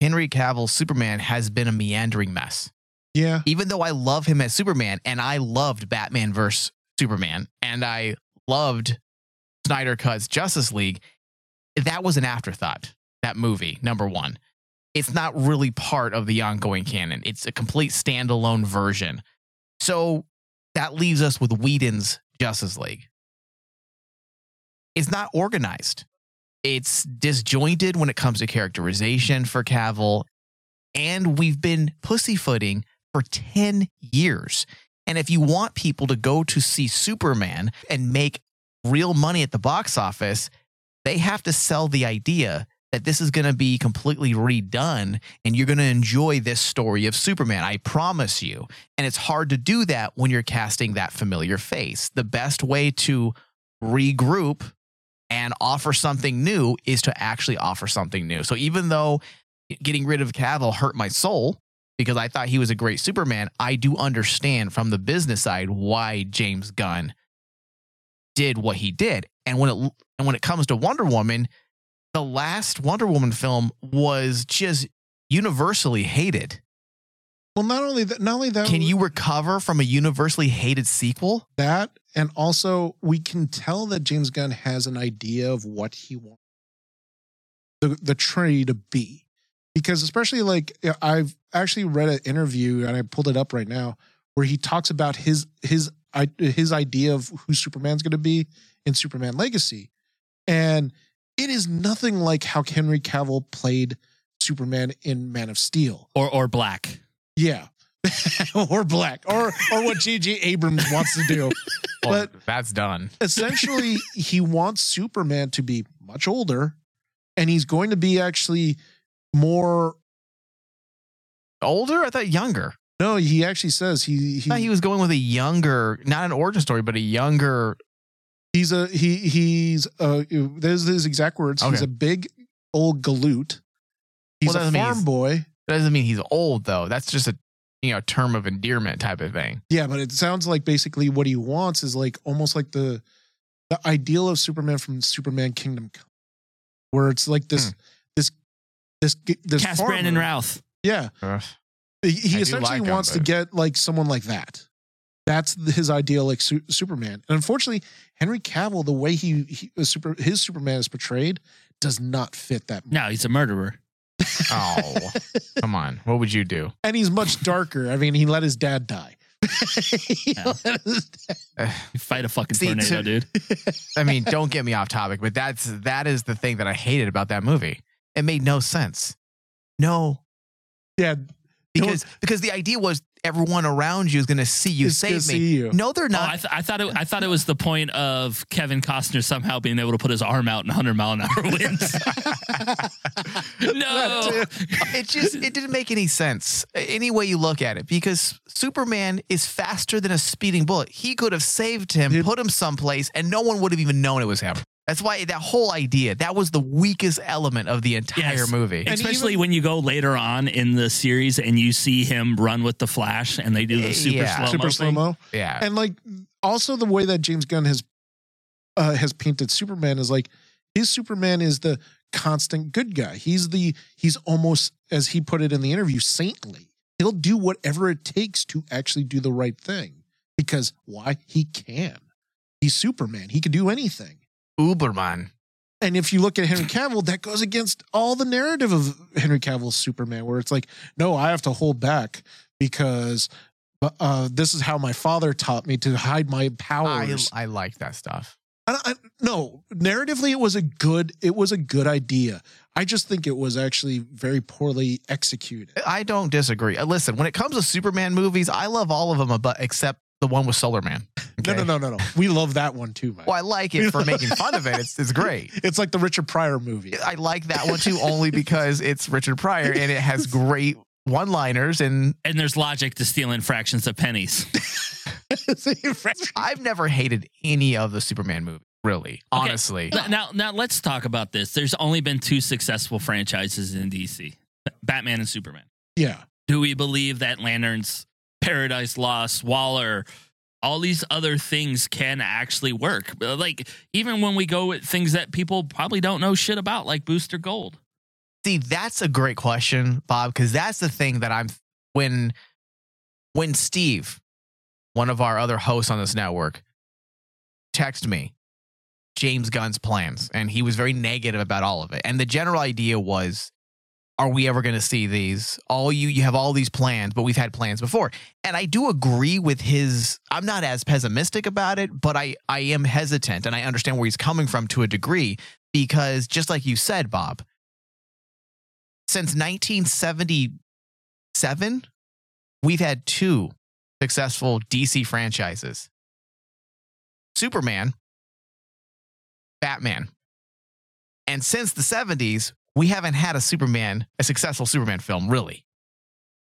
Henry Cavill's Superman has been a meandering mess. Yeah. Even though I love him as Superman and I loved Batman vs. Superman and I loved Snyder Cut's Justice League, that was an afterthought, that movie, number one. It's not really part of the ongoing canon. It's a complete standalone version. So that leaves us with Whedon's Justice League. It's not organized. It's disjointed when it comes to characterization for Cavill. And we've been pussyfooting for 10 years. And if you want people to go to see Superman and make real money at the box office, they have to sell the idea that this is going to be completely redone and you're going to enjoy this story of Superman. I promise you. And it's hard to do that when you're casting that familiar face. The best way to regroup and offer something new is to actually offer something new. So even though getting rid of Cavill hurt my soul because I thought he was a great Superman, I do understand from the business side why James Gunn did what he did. And when it and when it comes to Wonder Woman, the last Wonder Woman film was just universally hated. Well, not only that, not only that, Can you recover from a universally hated sequel? that, and also we can tell that James Gunn has an idea of what he wants the the Trinity to be, because especially like I've actually read an interview and I pulled it up right now where he talks about his his i- his idea of who Superman's going to be in Superman Legacy, and it is nothing like how Henry Cavill played Superman in Man of Steel. Or or black. Yeah. or black or or what J.J. Abrams wants to do. Well, But- that's done. Essentially, he wants Superman to be much older and he's going to be actually more Older? I thought younger. no, he actually says he I thought he, he was going with a younger, not an origin story, but a younger. He's a he he's uh there's his exact words. He's a big old galoot. He's Well, a doesn't mean farm he's- boy. That doesn't mean he's old though. That's just a you know term of endearment type of thing. Yeah, but it sounds like basically what he wants is like almost like the the ideal of Superman from Superman Kingdom Come, where it's like this Hmm. this this this Cast farmer. Brandon Routh. Yeah, Ugh. he, he essentially like him, wants to get like someone like that. That's his ideal, like su- Superman. And unfortunately, Henry Cavill, the way he, he uh, super his Superman is portrayed, does not fit that. No, he's a murderer. Oh, come on. What would you do? And he's much darker. I mean, he let his dad die. He Yeah. dad- You fight a fucking See, tornado, to- dude. I mean, don't get me off topic, but that's that is the thing that I hated about that movie. It made no sense. No, yeah, because because the idea was everyone around you is going to see you is to save me. see you. No, they're Oh, not. I, th- I thought it. I thought it was the point of Kevin Costner somehow being able to put his arm out in 100 mile an hour winds. no, it just it didn't make any sense any way you look at it because Superman is faster than a speeding bullet. He could have saved him, Dude. put him someplace, and no one would have even known it was him. That's why that whole idea that was the weakest element of the entire Yes. movie. And especially even- when you go later on in the series and you see him run with the Flash and they do the super Yeah. slow super slow mo. yeah, And like also the way that James Gunn has uh, has painted Superman is like his Superman is the constant good guy. He's the he's almost as he put it in the interview saintly. he'll do whatever it takes to actually do the right thing. Because why? He can. He's Superman. He can do anything. Uberman. And if you look at Henry Cavill, that goes against all the narrative of Henry Cavill's Superman, where it's like, no, I have to hold back because uh, this is how my father taught me to hide my powers. I like that stuff. I, I, no, narratively, it was a good. It was a good idea. I just think it was actually very poorly executed. I don't disagree. Uh, Listen, when it comes to Superman movies, I love all of them, but except the one with Solar Man. No, no, no, no, no. We love that one too, Mike. Well, I like it for making fun of it. It's it's great. It's like the Richard Pryor movie. I like that one too, only because it's Richard Pryor and it has great one-liners. And And there's logic to stealing fractions of pennies. I've never hated any of the Superman movies, really, Okay. honestly. Now- Now, now let's talk about this. There's only been two successful franchises in DC: Batman and Superman. yeah. Do we believe that Lanterns, Paradise Lost, Waller, all these other things can actually work? Uh, like even when we go with things that people probably don't know shit about, like Booster Gold. See, that's a great question, Bob, because that's the thing that I'm when when Steve, one of our other hosts on this network, texted me James Gunn's plans, and he was very negative about all of it. And the general idea was, are we ever going to see these? All you you have all these plans, but we've had plans before. And I do agree with his I'm not as pessimistic about it, but I I am hesitant and I understand where he's coming from to a degree because just like you said, Bob, since 1977, we've had two successful DC franchises Superman, Batman. And since the 70s, we haven't had a Superman, a successful Superman film, really.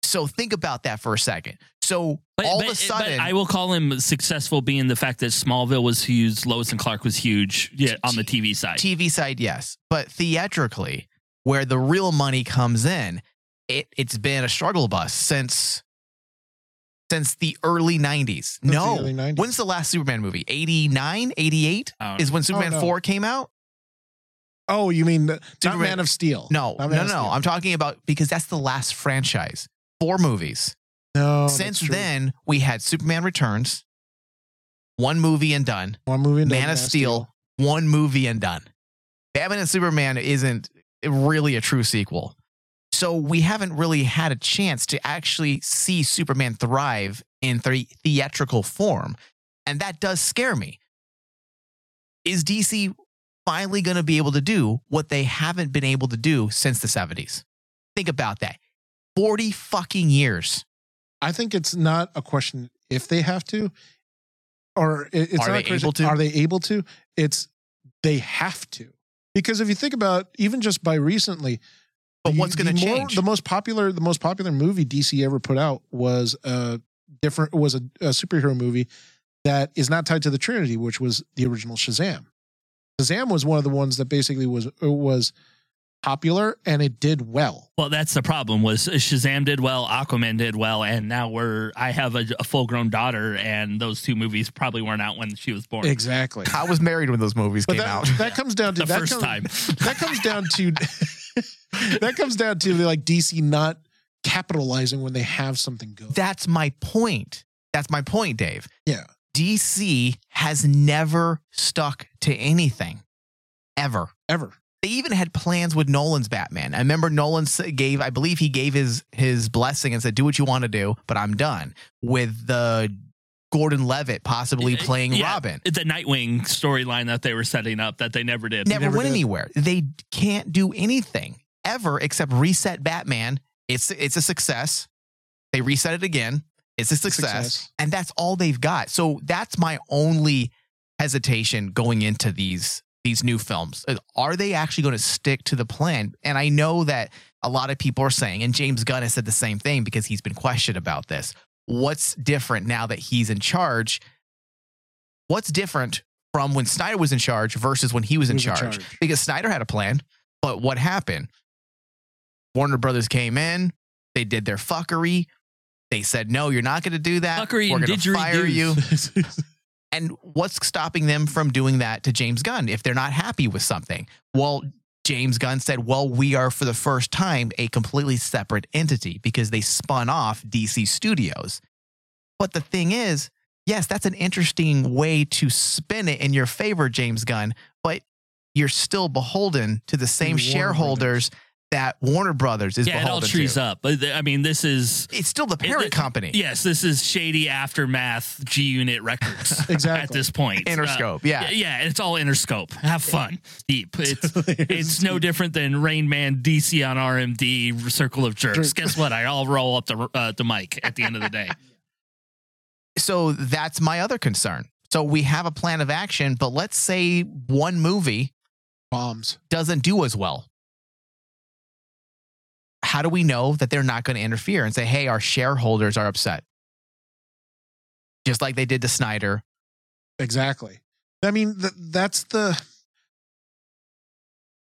So think about that for a second. So But, all but- of a sudden, but I will call him successful, being the fact that Smallville was huge, Lois and Clark was huge, yeah, on the TV side. TV side, yes, but theatrically, where the real money comes in, it it's been a struggle bus since since the early 90s. the no. early 90s. When's the last Superman movie? 89, 88 is when Superman oh, no. 4 came out? Oh, you mean the, not Superman- Man of Steel? No, no, no. Steel. I'm talking about because that's the last franchise. Four movies. no. Since then, we had Superman Returns, one movie and done. one movie, and Man of Steel, one movie and done. Batman and Superman isn't really a true sequel. So we haven't really had a chance to actually see Superman thrive in the- theatrical form. And that does scare me. Is DC finally going to be able to do what they haven't been able to do since the 70s? Think about that. 40 fucking years. I think it's not a question if they have to, or it's Are not they a question, able to? Are they able to? It's they have to because if you think about even just by recently, But the- what's going to more- change? The most popular, the most popular movie DC ever put out was a different was a, a superhero movie that is not tied to the Trinity, which was the original Shazam. Shazam was one of the ones that basically was was popular and it did well. Well, that's the problem. Was Shazam did well, Aquaman did well, and now we're. I have a, a full grown daughter, and those two movies probably weren't out when she was born. Exactly. I was married when those movies But came that, out. that comes down to The that first comes- time. that comes down to that comes down to like DC not capitalizing when they have something good. That's my point. That's my point, Dave. Yeah. DC has never stuck to anything ever. ever. They even had plans with Nolan's Batman. I remember Nolan gave, I believe he gave his his blessing and said, "Do what you want to do, but I'm done." With the Gordon Levitt possibly playing Yeah, Robin, The Nightwing storyline that they were setting up that they never did. never, never went did. anywhere. They can't do anything ever except reset Batman. It's it's a success. They reset it again. It's a success, Success. and that's all they've got. So that's my only hesitation going into these these new films. Uh, Are they actually going to stick to the plan? And I know that a lot of people are saying, and James Gunn has said the same thing because he's been questioned about this. What's different now that he's in charge? What's different from when Snyder was in charge versus when he was in, Who's in charge? charge? Because Snyder had a plan, but what happened? Warner Brothers came in, they did their fuckery. They said, "No, you're not going to do that. We're and going to fire you." And what's stopping them from doing that to James Gunn if they're not happy with something? Well, James Gunn said, well, we are for the first time a completely separate entity because they spun off DC Studios. But the thing is, yes, that's an interesting way to spin it in your favor, James Gunn, but you're still beholden to the same shareholders that Warner Brothers is yeah, it all trees to. up. But th- I mean, this is It's still the parent it- company. yes, this is shady aftermath G Unit Records Exactly. at this point. Interscope, Uh, yeah. yeah, it's all Interscope. Have fun, deep. It's it's no different than Rain Man, DC on RMD, Circle of Jerks. Jerk. Guess what? I all roll up the uh, the mic at the end of the day. So that's my other concern. So we have a plan of action, but let's say one movie Bombs. doesn't do as well. How do we know that they're not going to interfere and say, hey, our shareholders are upset? Just like they did to Snyder. Exactly. I mean, th- that's the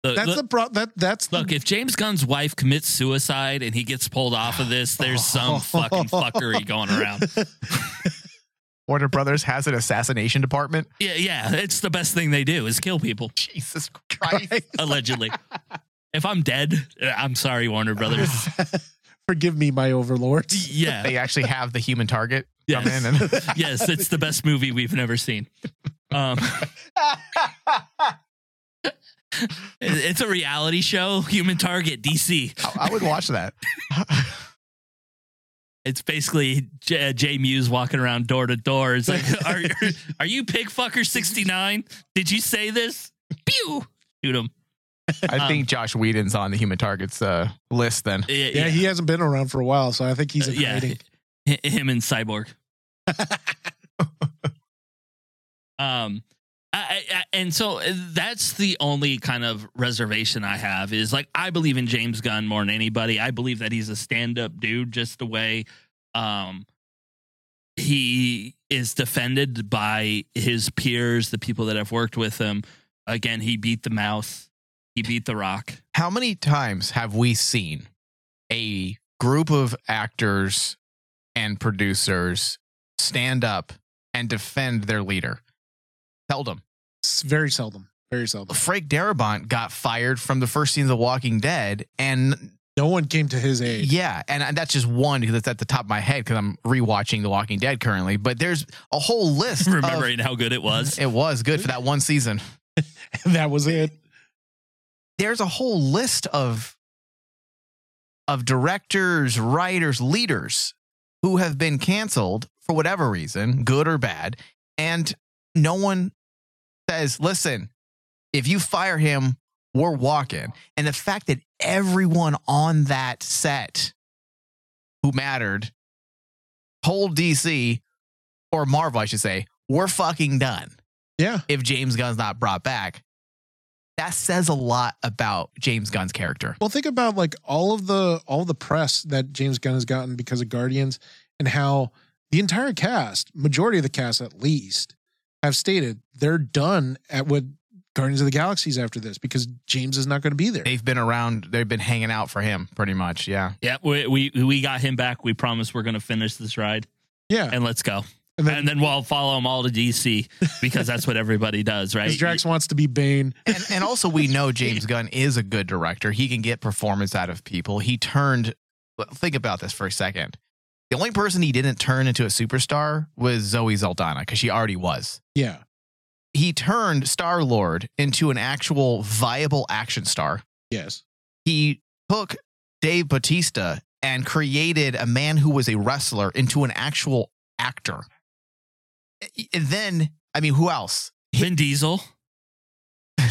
The- that's the- the pro- that that's the, Look, if James Gunn's wife commits suicide and he gets pulled off of this, there's some fucking fuckery going around. Warner Brothers has an assassination department. Yeah, yeah, it's the best thing they do is kill people, Jesus Christ. allegedly. if I'm dead, uh, I'm sorry, Warner Brothers. Forgive me, my overlords. Yeah, they actually have the human target come Yes. in and yes, it's the best movie we've never seen. Um, it's a reality show, Human Target, DC. I I would watch that. It's basically J- uh, Jay Muse walking around door to door. It's like, are, are you pig fucker 69? Did you say this? Pew! Shoot him. I Um, think Joss Whedon's on the human targets uh, list then. Yeah, Yeah, he hasn't been around for a while, so I think he's Uh, yeah, hiding. h- him and Cyborg. um, I, I, and so uh, that's the only kind of reservation I have is like I believe in James Gunn more than anybody. I believe that he's a stand-up dude, just the way um he is defended by his peers, the people that have worked with him. Again, he beat the mouse. He beat the rock. How many times have we seen a group of actors and producers stand up and defend their leader? Seldom. It's very seldom. Very seldom. Frank Darabont got fired from the first scene of The Walking Dead, and No one came to his aid. yeah, and that's just one that's at the top of my head because I'm rewatching The Walking Dead currently. But there's a whole list. of- Remembering how good it was. it was good for that one season. that was it. There's a whole list of of directors, writers, leaders who have been canceled for whatever reason, good or bad, and no one says, "Listen, if you fire him, we're walking." And the fact that everyone on that set who mattered told DC or Marvel, I should say, we're fucking done Yeah. if James Gunn's not brought back. That says a lot about James Gunn's character. Well, think about like all of the all of the press that James Gunn has gotten because of Guardians and how the entire cast, majority of the cast at least, have stated they're done at what Guardians of the Galaxies after this because James is not going to be there. They've been around, they've been hanging out for him pretty much. Yeah. Yeah, we, we we got him back. We promise we're going to finish this ride Yeah. and let's go. And And then we'll follow them all to DC because that's what everybody does, right? because Drax wants to be Bane. And, and also, we know James Gunn is a good director. He can get performance out of people. He turned, think about this for a second. The only person he didn't turn into a superstar was Zoe Saldana because she already was. Yeah. He turned Star Lord into an actual viable action star. Yes. he took Dave Batista and created a man who was a wrestler into an actual actor. And then, I mean, who else? Vin Diesel.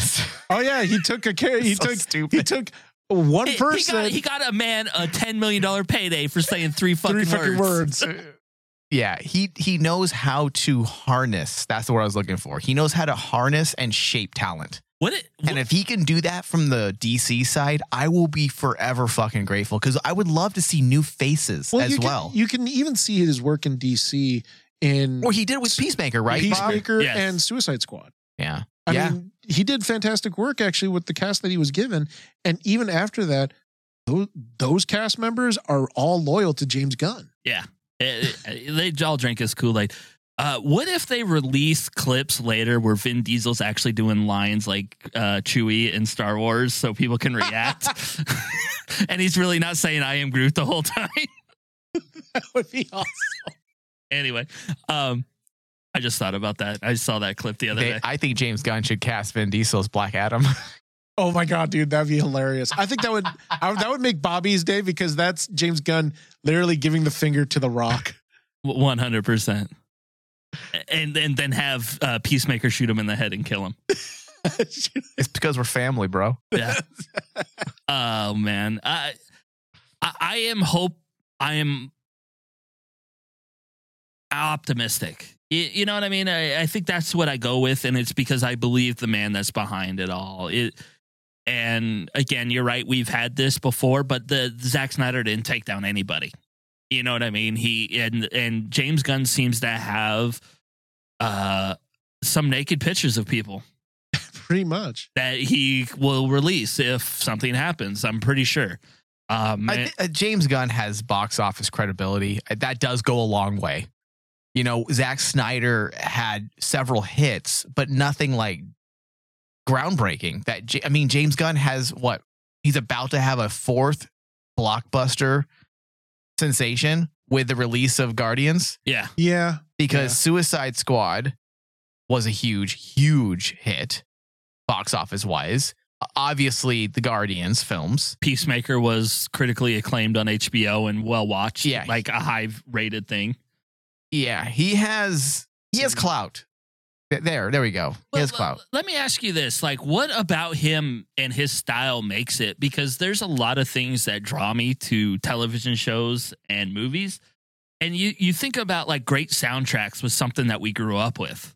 Oh yeah, he took a care. He So took stupid. he took one He- person. He got, he got a man a ten million dollar payday for saying three fucking, three fucking words. words. yeah, he he knows how to harness. That's what I was looking for. He knows how to harness and shape talent. What it? And if he can do that from the DC side, I will be forever fucking grateful because I would love to see new faces as you can, well. You can even see his work in DC in or he did it with Peacemaker, right? Bob? Peacemaker Yes. and Suicide Squad. Yeah. I yeah. mean, he did fantastic work actually with the cast that he was given, and even after that, those, those cast members are all loyal to James Gunn. Yeah, Eh, eh, they all drink his Kool Aid. Uh, what if they release clips later where Vin Diesel's actually doing lines like uh, Chewie in Star Wars so people can react? and he's really not saying I am Groot the whole time. that would be awesome. Anyway, um, I just thought about that. I saw that clip the other They- day. I think James Gunn should cast Vin Diesel as Black Adam. Oh my god, dude, that'd be hilarious. I think that would I, that would make Bobby's day because that's James Gunn literally giving the finger to the Rock. One hundred percent. And and then have uh, Peacemaker shoot him in the head and kill him. it's because we're family, bro. Yeah. oh man, I, I I am hope I am optimistic. You, you know what I mean? I, I think that's what I go with, and it's because I believe the man that's behind it all. It. And again, you're right. We've had this before, but the Zack Snyder didn't take down anybody. You know what I mean? He and and James Gunn seems to have uh some naked pictures of people Pretty much. that he will release if something happens. I'm pretty sure. Um, I thi- uh, James Gunn has box office credibility. That does go a long way. You know, Zack Snyder had several hits, but nothing like groundbreaking. That J- I mean, James Gunn has what? He's about to have a fourth blockbuster sensation with the release of Guardians yeah, Yeah. because Yeah. Suicide Squad was a huge, huge hit box office wise. Obviously, the Guardians films. Peacemaker was critically acclaimed on HBO and well watched. Yeah. like a high rated thing. Yeah, he has he has clout. There, there we go. He has clout. Let me ask you this: like, what about him and his style makes it? Because there's a lot of things that draw me to television shows and movies, and you you think about like great soundtracks was something that we grew up with,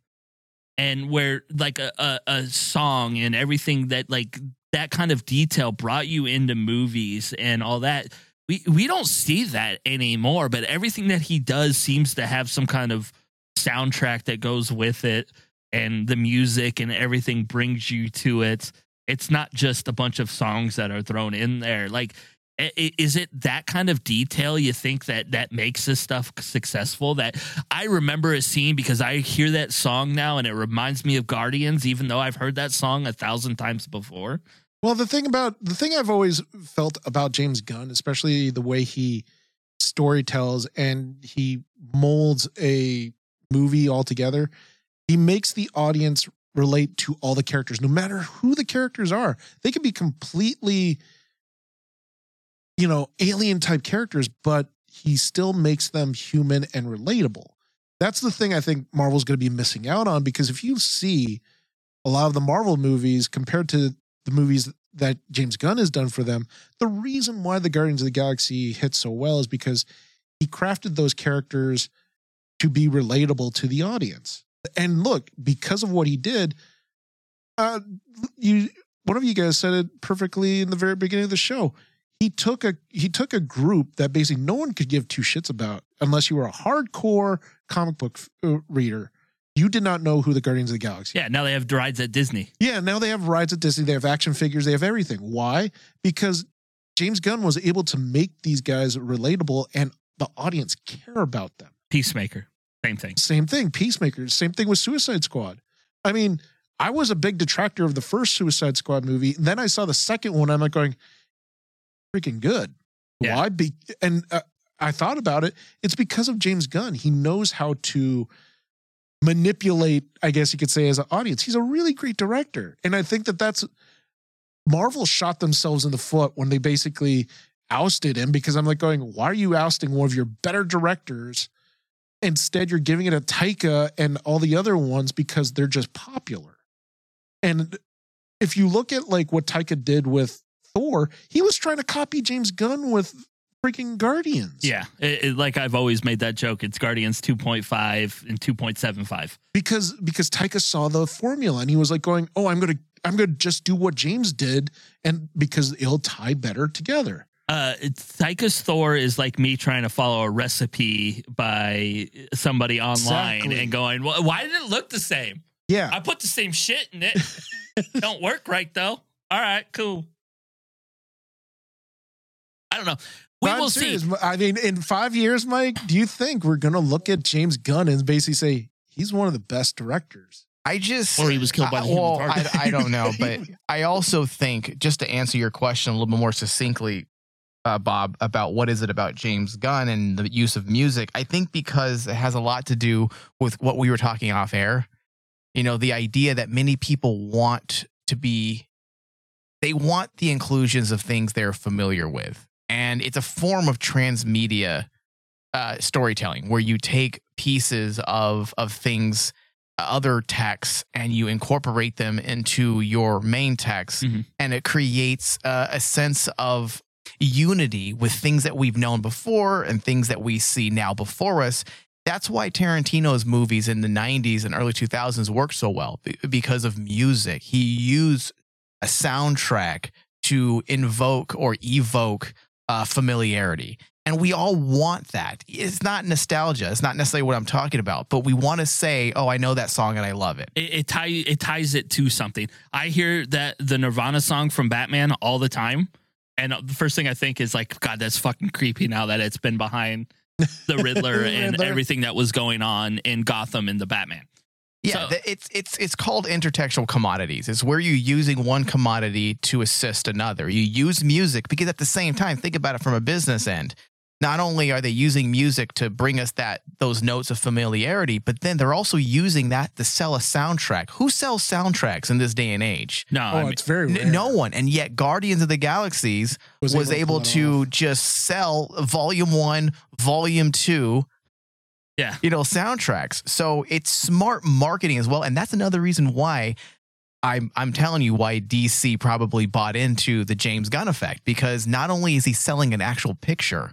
and where like a, a, a song and everything that like that kind of detail brought you into movies and all that. We we don't see that anymore, but everything that he does seems to have some kind of soundtrack that goes with it and the music and everything brings you to it. It's not just a bunch of songs that are thrown in there. Like, is it that kind of detail you think that that makes this stuff successful? That I remember a scene because I hear that song now and it reminds me of Guardians, even though I've heard that song a thousand times before. Well, the thing about the thing I've always felt about James Gunn, especially the way he story tells and he molds a movie altogether, he makes the audience relate to all the characters, no matter who the characters are. They can be completely, you know, alien type characters, but he still makes them human and relatable. That's the thing I think Marvel's going to be missing out on because if you see a lot of the Marvel movies compared to the movies that James Gunn has done for them, the reason why the Guardians of the Galaxy hit so well is because he crafted those characters to be relatable to the audience. And look, because of what he did, uh, you one of you guys said it perfectly in the very beginning of the show. He took a he took a group that basically no one could give two shits about unless you were a hardcore comic book uh, reader. You did not know who the Guardians of the Galaxy Yeah, now they have rides at Disney. yeah, now they have rides at Disney. They have action figures. They have everything. Why? Because James Gunn was able to make these guys relatable and the audience care about them. Peacemaker, same thing. Same thing. Peacemaker. Same thing with Suicide Squad. I mean, I was a big detractor of the first Suicide Squad movie. And then I saw the second one. I'm like going, freaking good. Yeah. Why? Be- and uh, I thought about it. It's because of James Gunn. He knows how to manipulate, I guess you could say, as an audience. He's a really great director. And I think that that's Marvel shot themselves in the foot when they basically ousted him because I'm like going, why are you ousting one of your better directors? Instead, you're giving it a Taika and all the other ones because they're just popular. And if you look at like what Taika did with Thor, he was trying to copy James Gunn with freaking Guardians. Yeah, it, it- like I've always made that joke. It's Guardians 2.5 and 2.75. because because Taika saw the formula and he was like going, "Oh, I'm gonna I'm gonna just do what James did, and because it'll tie better together." Uh, Taika's Thor is like me trying to follow a recipe by somebody online Exactly. and going, well, why did it look the same? Yeah, I put the same shit in it. Don't work right though. All right, cool. I don't know. We I'm will serious. see. I mean, in five years, Mike, do you think we're gonna look at James Gunn and basically say he's one of the best directors. I just Or he was killed by the I, human well, I. I don't know, but I also think just to answer your question a little bit more succinctly, uh, Bob, about what is it about James Gunn and the use of music? I think because it has a lot to do with what we were talking off air. You know, the idea that many people want to be, they want the inclusions of things they're familiar with, and it's a form of transmedia uh, storytelling where you take pieces of of things other texts and you incorporate them into your main text. Mhm. and it creates uh, a sense of unity with things that we've known before and things that we see now before us. That's why Tarantino's movies in the 90s and early 2000s worked so well because of music. He used a soundtrack to invoke or evoke uh, familiarity and we all want that. It's not nostalgia. It's not necessarily what I'm talking about, but we want to say, "Oh, I know that song and I love it." it, it tie it ties it to something. I hear that the Nirvana song from Batman all the time, and the first thing I think is like, God, that's fucking creepy. Now that it's been behind the Riddler The and everything that was going on in Gotham in the Batman. Yeah, So- th- it's it's it's called intertextual commodities. It's where you're using one commodity to assist another. You use music because at the same time, think about it from a business end. Not only are they using music to bring us that those notes of familiarity, but then they're also using that to sell a soundtrack. Who sells soundtracks in this day and age? No, Oh, I mean, it's very rare. N- no one. And yet Guardians of the Galaxies was, able, pull it to just sell volume one, volume two, yeah. you know, soundtracks. So it's smart marketing as well. And that's another reason why I'm I'm telling you why DC probably bought into the James Gunn effect. Because not only is he selling an actual picture,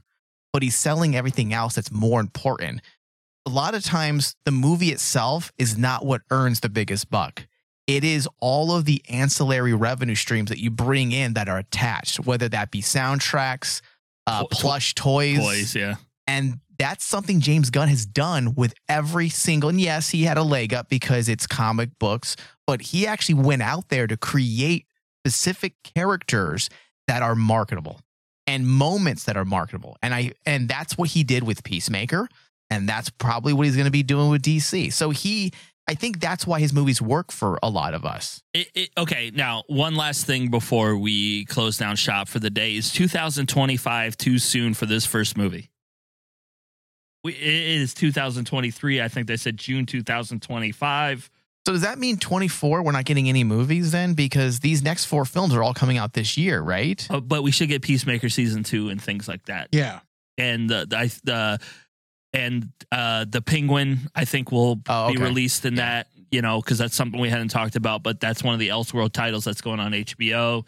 but he's selling everything else that's more important. A lot of times the movie itself is not what earns the biggest buck. It is all of the ancillary revenue streams that you bring in that are attached, whether that be soundtracks, uh, plush toys, Boys, yeah. And that's something James Gunn has done with every single. And yes, he had a leg up because it's comic books, but he actually went out there to create specific characters that are marketable and moments that are marketable. And I and that's what he did with Peacemaker, and that's probably what he's going to be doing with DC. So he I think that's why his movies work for a lot of us. It, it, okay, now one last thing before we close down shop for the day is 2025 too soon for this first movie. We, it is 2023. I think they said June 2025. So does that mean 24 we're not getting any movies then because these next four films are all coming out this year, right? Uh, but we should get Peacemaker season two and things like that. Yeah. And the the, the and uh, the Penguin I think will Oh, be released in Yeah. that. You know, because that's something we hadn't talked about. But that's one of the Elseworld titles that's going on HBO.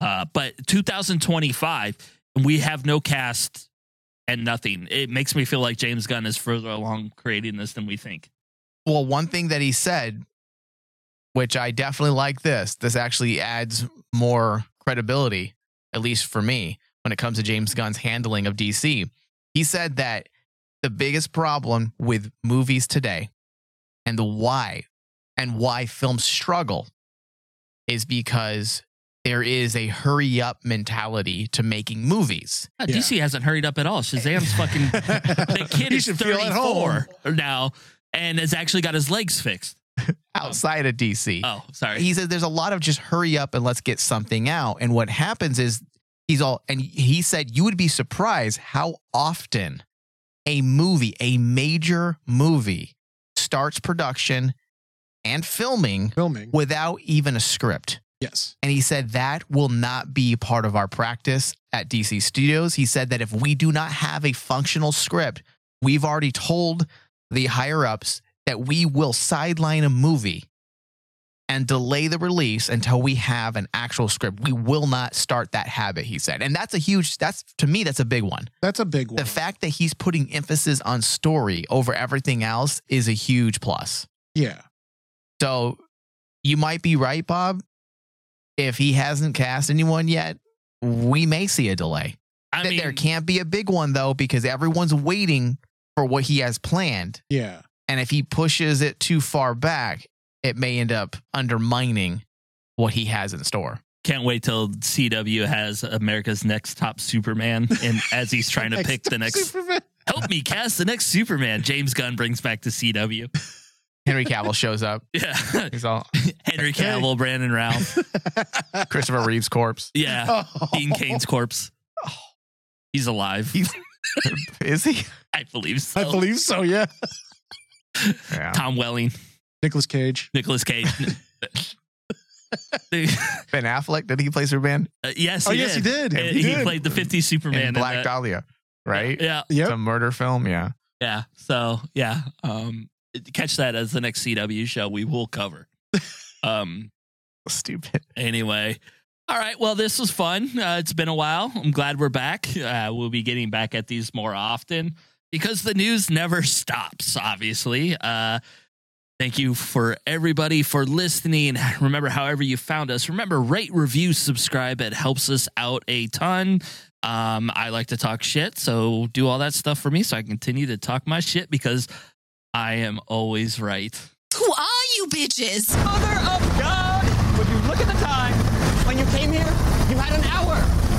Uh, but 2025, we have no cast and nothing. It makes me feel like James Gunn is further along creating this than we think. Well, one thing that he said, which I definitely like this, this actually adds more credibility, at least for me, when it comes to James Gunn's handling of DC. He said that the biggest problem with movies today and the why and why films struggle is because there is a hurry up mentality to making movies. Uh, Yeah. DC hasn't hurried up at all. Shazam's fucking the kid is should feel 34 now and has actually got his legs fixed. outside of DC. Oh, sorry. he says there's a lot of just hurry up and let's get something out. And what happens is he's all, and he said you would be surprised how often a movie, a major movie, starts production and filming Filming. without even a script. Yes. And he said that will not be part of our practice at DC Studios. He said that if we do not have a functional script, we've already told the higher ups that we will sideline a movie and delay the release until we have an actual script. We will not start that habit, he said. And that's a huge, that's to me, that's a big one. That's a big one. The fact that he's putting emphasis on story over everything else is a huge plus. yeah. So you might be right, Bob. If he hasn't cast anyone yet, we may see a delay. I Th- mean, there can't be a big one though, because everyone's waiting for what he has planned. Yeah. And if he pushes it too far back, it may end up undermining what he has in store. can't wait till CW has America's next top Superman, and as he's trying to pick the next, Superman. help me cast the next Superman. James Gunn brings back to CW. Henry Cavill shows up. Yeah. He's all Henry Cavill, Brandon Routh. Christopher Reeve's corpse. Yeah. Oh. Dean Cain's corpse. He's alive. He's is he? I believe so. I believe so. Yeah. Yeah. Tom Welling, Nicolas Cage. Nicolas Cage. Ben Affleck did he play Superman Uh, yes, Oh he yes, did. he did. And He He, did. played the 50s Superman. in in Black that. Dahlia, right? Yeah. Yep. It's a murder film. Yeah. Yeah. So, yeah. Um, catch that as the next CW show we will cover. um, Stupid. anyway. All right. Well, this was fun. Uh, it's been a while. I'm glad we're back. Uh, we'll be getting back at these more often because the news never stops, obviously. Uh, thank you for everybody for listening. Remember, however you found us, remember, rate, review, subscribe. It helps us out a ton. Um, I like to talk shit, so do all that stuff for me so I continue to talk my shit because I am always right. Who are you bitches? Mother of God! Would you look at the time? When you came here, you had an hour.